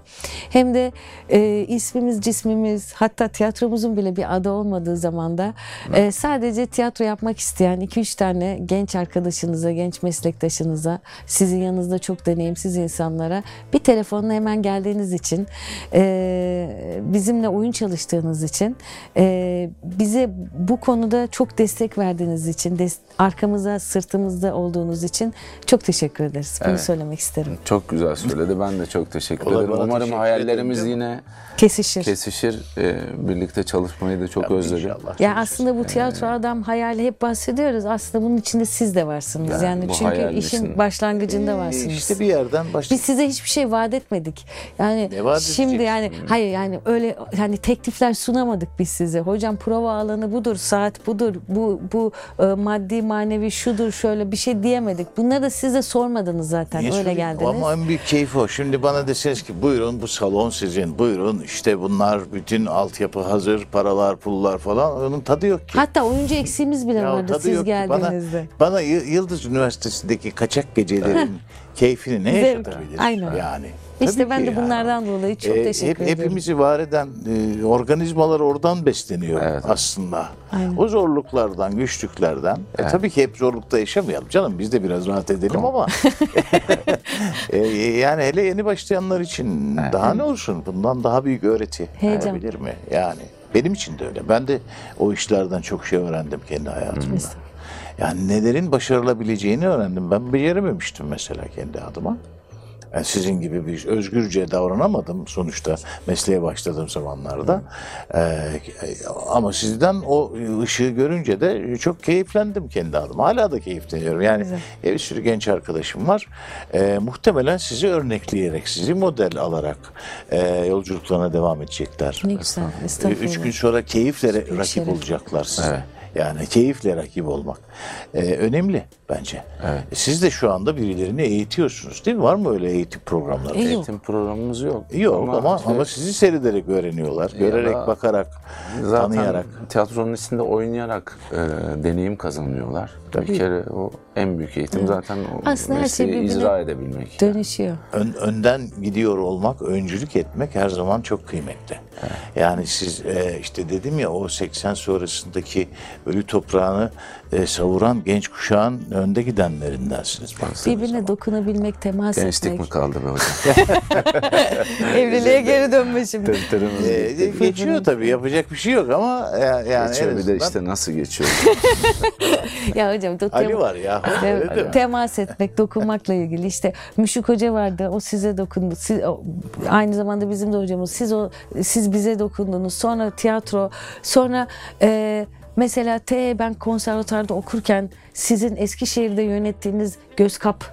Hem de e, ismimiz cismimiz hatta tiyatromuzun bile bir adı olmadığı zamanda e, sadece tiyatro yapmak isteyen 2-3 tane genç arkadaşınıza genç meslektaşınıza sizin yanınızda çok deneyimsiz insanlara bir telefonla hemen geldiğiniz için e, bizimle oyun çalıştığınız için e, bize bu konuda çok destek verdiğiniz için des- arkamıza sırtımızda olduğunuz için çok teşekkür ederiz. Bunu Evet. söylemek isterim. çok güzel söyledi. Ben de çok teşekkür ederim. bana Umarım teşekkür hayallerimiz ederim. yine Kesişir. kesişir. Ee, birlikte çalışmayı da çok özledim. İnşallah. Ya aslında bu tiyatro adam hayali hep bahsediyoruz. Aslında bunun içinde siz de varsınız. Yani Yani, bu çünkü işin başlangıcında varsınız. İşte bir yerden başla. Biz size hiçbir şey vaat etmedik. Yani Ne vaat şimdi edeceksin? yani hayır yani öyle hani teklifler sunamadık biz size. Hocam prova alanı budur, saat budur, bu bu e, maddi manevi şudur şöyle bir şey diyemedik. Bunları da siz de sormadınız zaten. Niye öyle söyleyeyim? geldiniz. Ama en büyük keyfi o. Şimdi bana deseniz ki buyurun bu salon sizin. Buyurun işte bunlar bütün altyapı hazır. Paralar pullar falan. Onun tadı yok ki. Hatta oyuncu eksiğimiz bile Ya vardı tadı siz yok ki. Bana, geldiğinizde. bana Y- Yıldız Üniversitesi'ndeki kaçak gecelerin keyfini ne Zevk. yaşatabilir? Aynen. Yani. İşte Tabii ben de yani. bunlardan dolayı çok Ee, teşekkür hep, ediyorum. Hepimizi var eden e, organizmalar oradan besleniyor Evet. aslında. Aynen. O zorluklardan, güçlüklerden. E, tabii ki hep zorlukta yaşamayalım canım. Biz de biraz rahat edelim ama. E, yani hele yeni başlayanlar için daha ne olsun? Bundan daha büyük öğreti Heyecan. olabilir mi? Yani benim için de öyle. Ben de o işlerden çok şey öğrendim kendi hayatımda. Yani nelerin başarılabileceğini öğrendim. Ben becerememiştim mesela kendi adıma. Yani sizin gibi bir özgürce davranamadım sonuçta mesleğe başladığım zamanlarda. Ee, ama sizden o ışığı görünce de çok keyiflendim kendi adıma. Hala da keyifleniyorum. Yani Güzel. bir sürü genç arkadaşım var. Ee, muhtemelen sizi örnekleyerek, sizi model alarak e, yolculuklarına devam edecekler. Ne güzel. Estağfurullah. Üç gün sonra keyifle rakip olacaklar size. Evet. Yani keyifle rakip olmak Ee, önemli bence. Evet. Siz de şu anda birilerini eğitiyorsunuz değil mi? Var mı öyle eğitim programları? E, yok. Eğitim programımız yok. Yok ama ama, işte sizi seyrederek öğreniyorlar. Görerek, da- bakarak, zaten tanıyarak. tiyatronun içinde oynayarak e, deneyim kazanıyorlar. Tabii. Bir kere o en büyük eğitim zaten o Aslında her şey mesleği icra edebilmek. Dönüşüyor. Ön- önden gidiyor olmak, öncülük etmek her zaman çok kıymetli. Yani siz e, işte dedim ya o 80 sonrasındaki ölü toprağını e, savuran genç kuşağın önde gidenlerindensiniz. Birbirine zaman. dokunabilmek, temas Gençlik etmek. mi kaldı be hocam? Evliliğe geri dönme şimdi. E, geçiyor tabii yapacak bir şey yok ama e, yani Geçiyor bir de işte nasıl geçiyor? ya hocam do- Ali var ya. temas etmek, dokunmakla ilgili işte Müşük Hoca vardı. O size dokundu. Siz, o- aynı zamanda bizim de hocamız. Siz o siz bize dokundunuz. Sonra tiyatro, sonra e, mesela T ben konservatuarda okurken sizin Eskişehir'de yönettiğiniz Göz Kap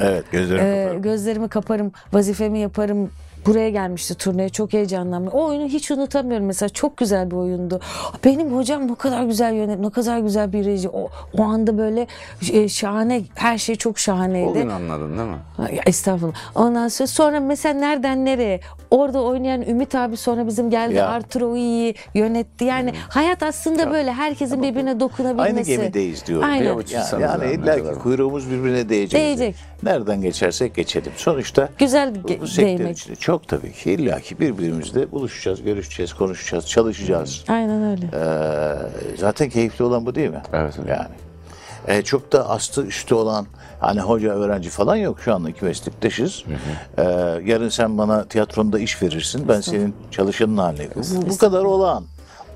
Evet gözlerimi Ee, kapatıp. gözlerimi kaparım, vazifemi yaparım. Buraya gelmişti turneye çok heyecanlandım. O oyunu hiç unutamıyorum mesela çok güzel bir oyundu. Benim hocam ne kadar güzel yönet, ne kadar güzel bir reji. O, o anda böyle e, şahane, her şey çok şahaneydi. o gün anladın değil mi? Ay, Estağfurullah. Ondan sonra, sonra mesela nereden nereye? Orada oynayan Ümit abi sonra bizim geldi Ya. Arturo iyi yönetti. Yani hayat aslında böyle herkesin birbirine dokunabilmesi. Aynı gemideyiz diyorum. Aynen. Bir Yani, illa ki kuyruğumuz birbirine değecek. Değecek. Nereden geçersek geçelim. Sonuçta Güzel bu, ge- bu sektör içinde çok tabii ki illa ki birbirimizle buluşacağız, görüşeceğiz, konuşacağız, çalışacağız. Aynen öyle. Ee, zaten keyifli olan bu değil mi? Evet. Yani. Ee, çok da astı üstü olan hani hoca öğrenci falan yok şu anda iki meslektaşız. Ee, yarın sen bana tiyatronda iş verirsin ben senin çalışanın haline. Bu, bu kadar olağan.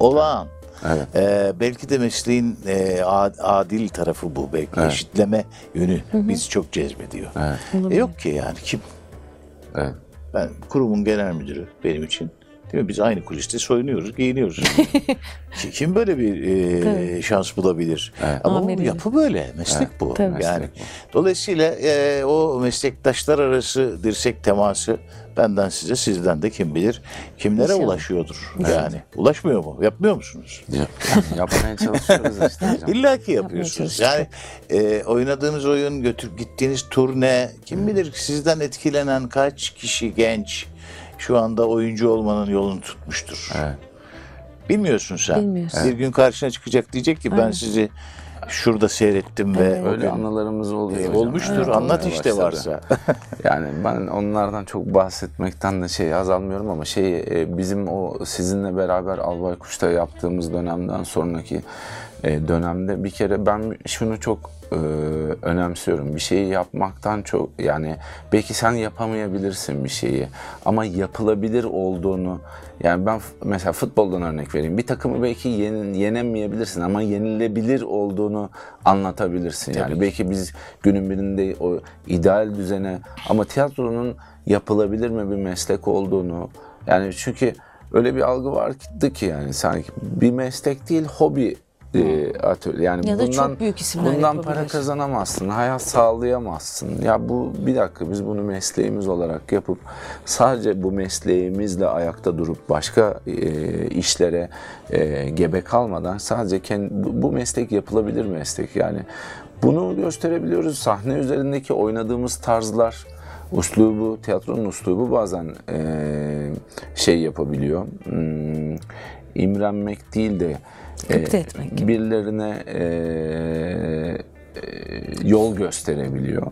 Olağan. Evet. Ee, belki de mesleğin e, ad- adil tarafı bu. Belki eşitleme yönü bizi çok cezbediyor. E, yok ki yani kim? Evet. Ben kurumun genel müdürü benim için. Değil mi? Biz aynı kuliste soyunuyoruz, giyiniyoruz. Ki- Kim böyle bir e, şans bulabilir? Ama bu yapı böyle, meslek bu. Tabii. Yani Meslek dolayısıyla e, o meslektaşlar arası dirsek teması benden size, sizden de kim bilir kimlere İnşallah. ulaşıyordur. Yani ulaşmıyor mu? Yapmıyor musunuz? Yap, yapmaya çalışıyoruz işte hocam. İlla ki yapıyorsunuz. Yani e, oynadığınız oyun, götür gittiğiniz turne, kim bilir sizden etkilenen kaç kişi genç şu anda oyuncu olmanın yolunu tutmuştur. Evet. Bilmiyorsun sen. Bilmiyorsun. Bir gün karşına çıkacak diyecek ki ben sizi şurada seyrettim ve o Öyle gün anılarımız oluyor. e, hocam. olmuştur. Evet, Anlat işte başladı. varsa. Yani ben onlardan çok bahsetmekten de şey azalmıyorum ama şey e, bizim o sizinle beraber Albay Kuş'ta yaptığımız dönemden sonraki e, dönemde bir kere ben şunu çok e, önemsiyorum. Bir şeyi yapmaktan çok yani belki sen yapamayabilirsin bir şeyi ama yapılabilir olduğunu yani ben mesela futboldan örnek vereyim. Bir takımı belki yen, yenemeyebilirsin ama yenilebilir olduğunu anlatabilirsin. Yani belki biz günün birinde o ideal düzene ama tiyatronun yapılabilir mi bir meslek olduğunu yani çünkü öyle bir algı vardı ki yani sanki bir meslek değil hobi e, atölye. Yani Ya da bundan çok büyük isimler bundan para kazanamazsın hayat sağlayamazsın. Ya bu bir dakika biz bunu mesleğimiz olarak yapıp sadece bu mesleğimizle ayakta durup başka e, işlere e, gebe kalmadan sadece kendi, bu, meslek yapılabilir meslek. Yani bunu gösterebiliyoruz. Sahne üzerindeki oynadığımız tarzlar uslubu, tiyatronun uslubu bazen eee, şey yapabiliyor. Hmm, imrenmek değil de Gıpta eee, etmek. birilerine eee, eee, yol gösterebiliyor.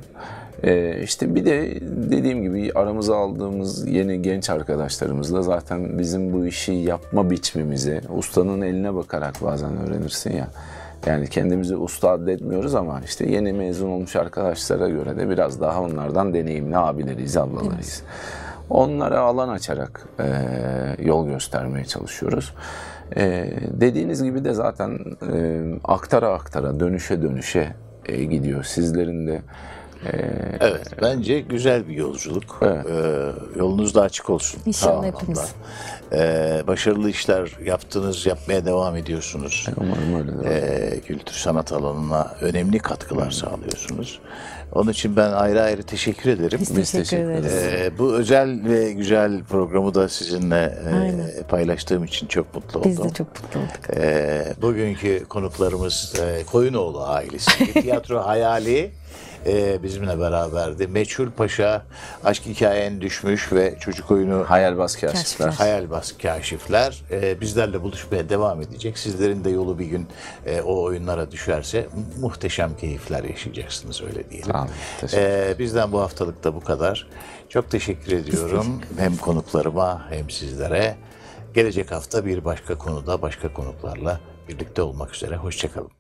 Eee işte bir de dediğim gibi aramıza aldığımız yeni genç arkadaşlarımızla zaten bizim bu işi yapma biçimimizi ustanın eline bakarak bazen öğrenirsin ya. Yani kendimizi usta adletmiyoruz ama işte yeni mezun olmuş arkadaşlara göre de biraz daha onlardan deneyimli abileriyiz, ablalarıyız. Onlara alan açarak e, yol göstermeye çalışıyoruz. E, dediğiniz gibi de zaten e, aktara aktara, dönüşe dönüşe e, gidiyor. Sizlerin de e, Evet, bence güzel bir yolculuk. Evet. Ee, yolunuz da açık olsun. İnşallah hepimiz. Ee, başarılı işler yaptınız, yapmaya devam ediyorsunuz. umarım öyledir. Ee, kültür sanat alanına önemli katkılar sağlıyorsunuz. Onun için ben ayrı ayrı teşekkür ederim. Biz Biz teşekkür teşekkür ederiz. Ee, bu özel ve güzel programı da sizinle e, paylaştığım için çok mutlu oldum. Biz de çok mutlu olduk. Ee, bugünkü konuklarımız e, Koyunoğlu ailesi. Tiyatro hayali e, bizimle beraberdi. Meçhul Paşa, Aşk Hikayen Düşmüş ve Çocuk Oyunu Hayalbaz kaşifler. Hayalbaz Kaşifler e, bizlerle buluşmaya devam edecek. Sizlerin de yolu bir gün e, o oyunlara düşerse mu- muhteşem keyifler yaşayacaksınız öyle diyelim. Tamam, teşekkür E, bizden bu haftalık da bu kadar. Çok teşekkür ediyorum hem konuklarıma hem sizlere. Gelecek hafta bir başka konuda başka konuklarla birlikte olmak üzere. Hoşçakalın.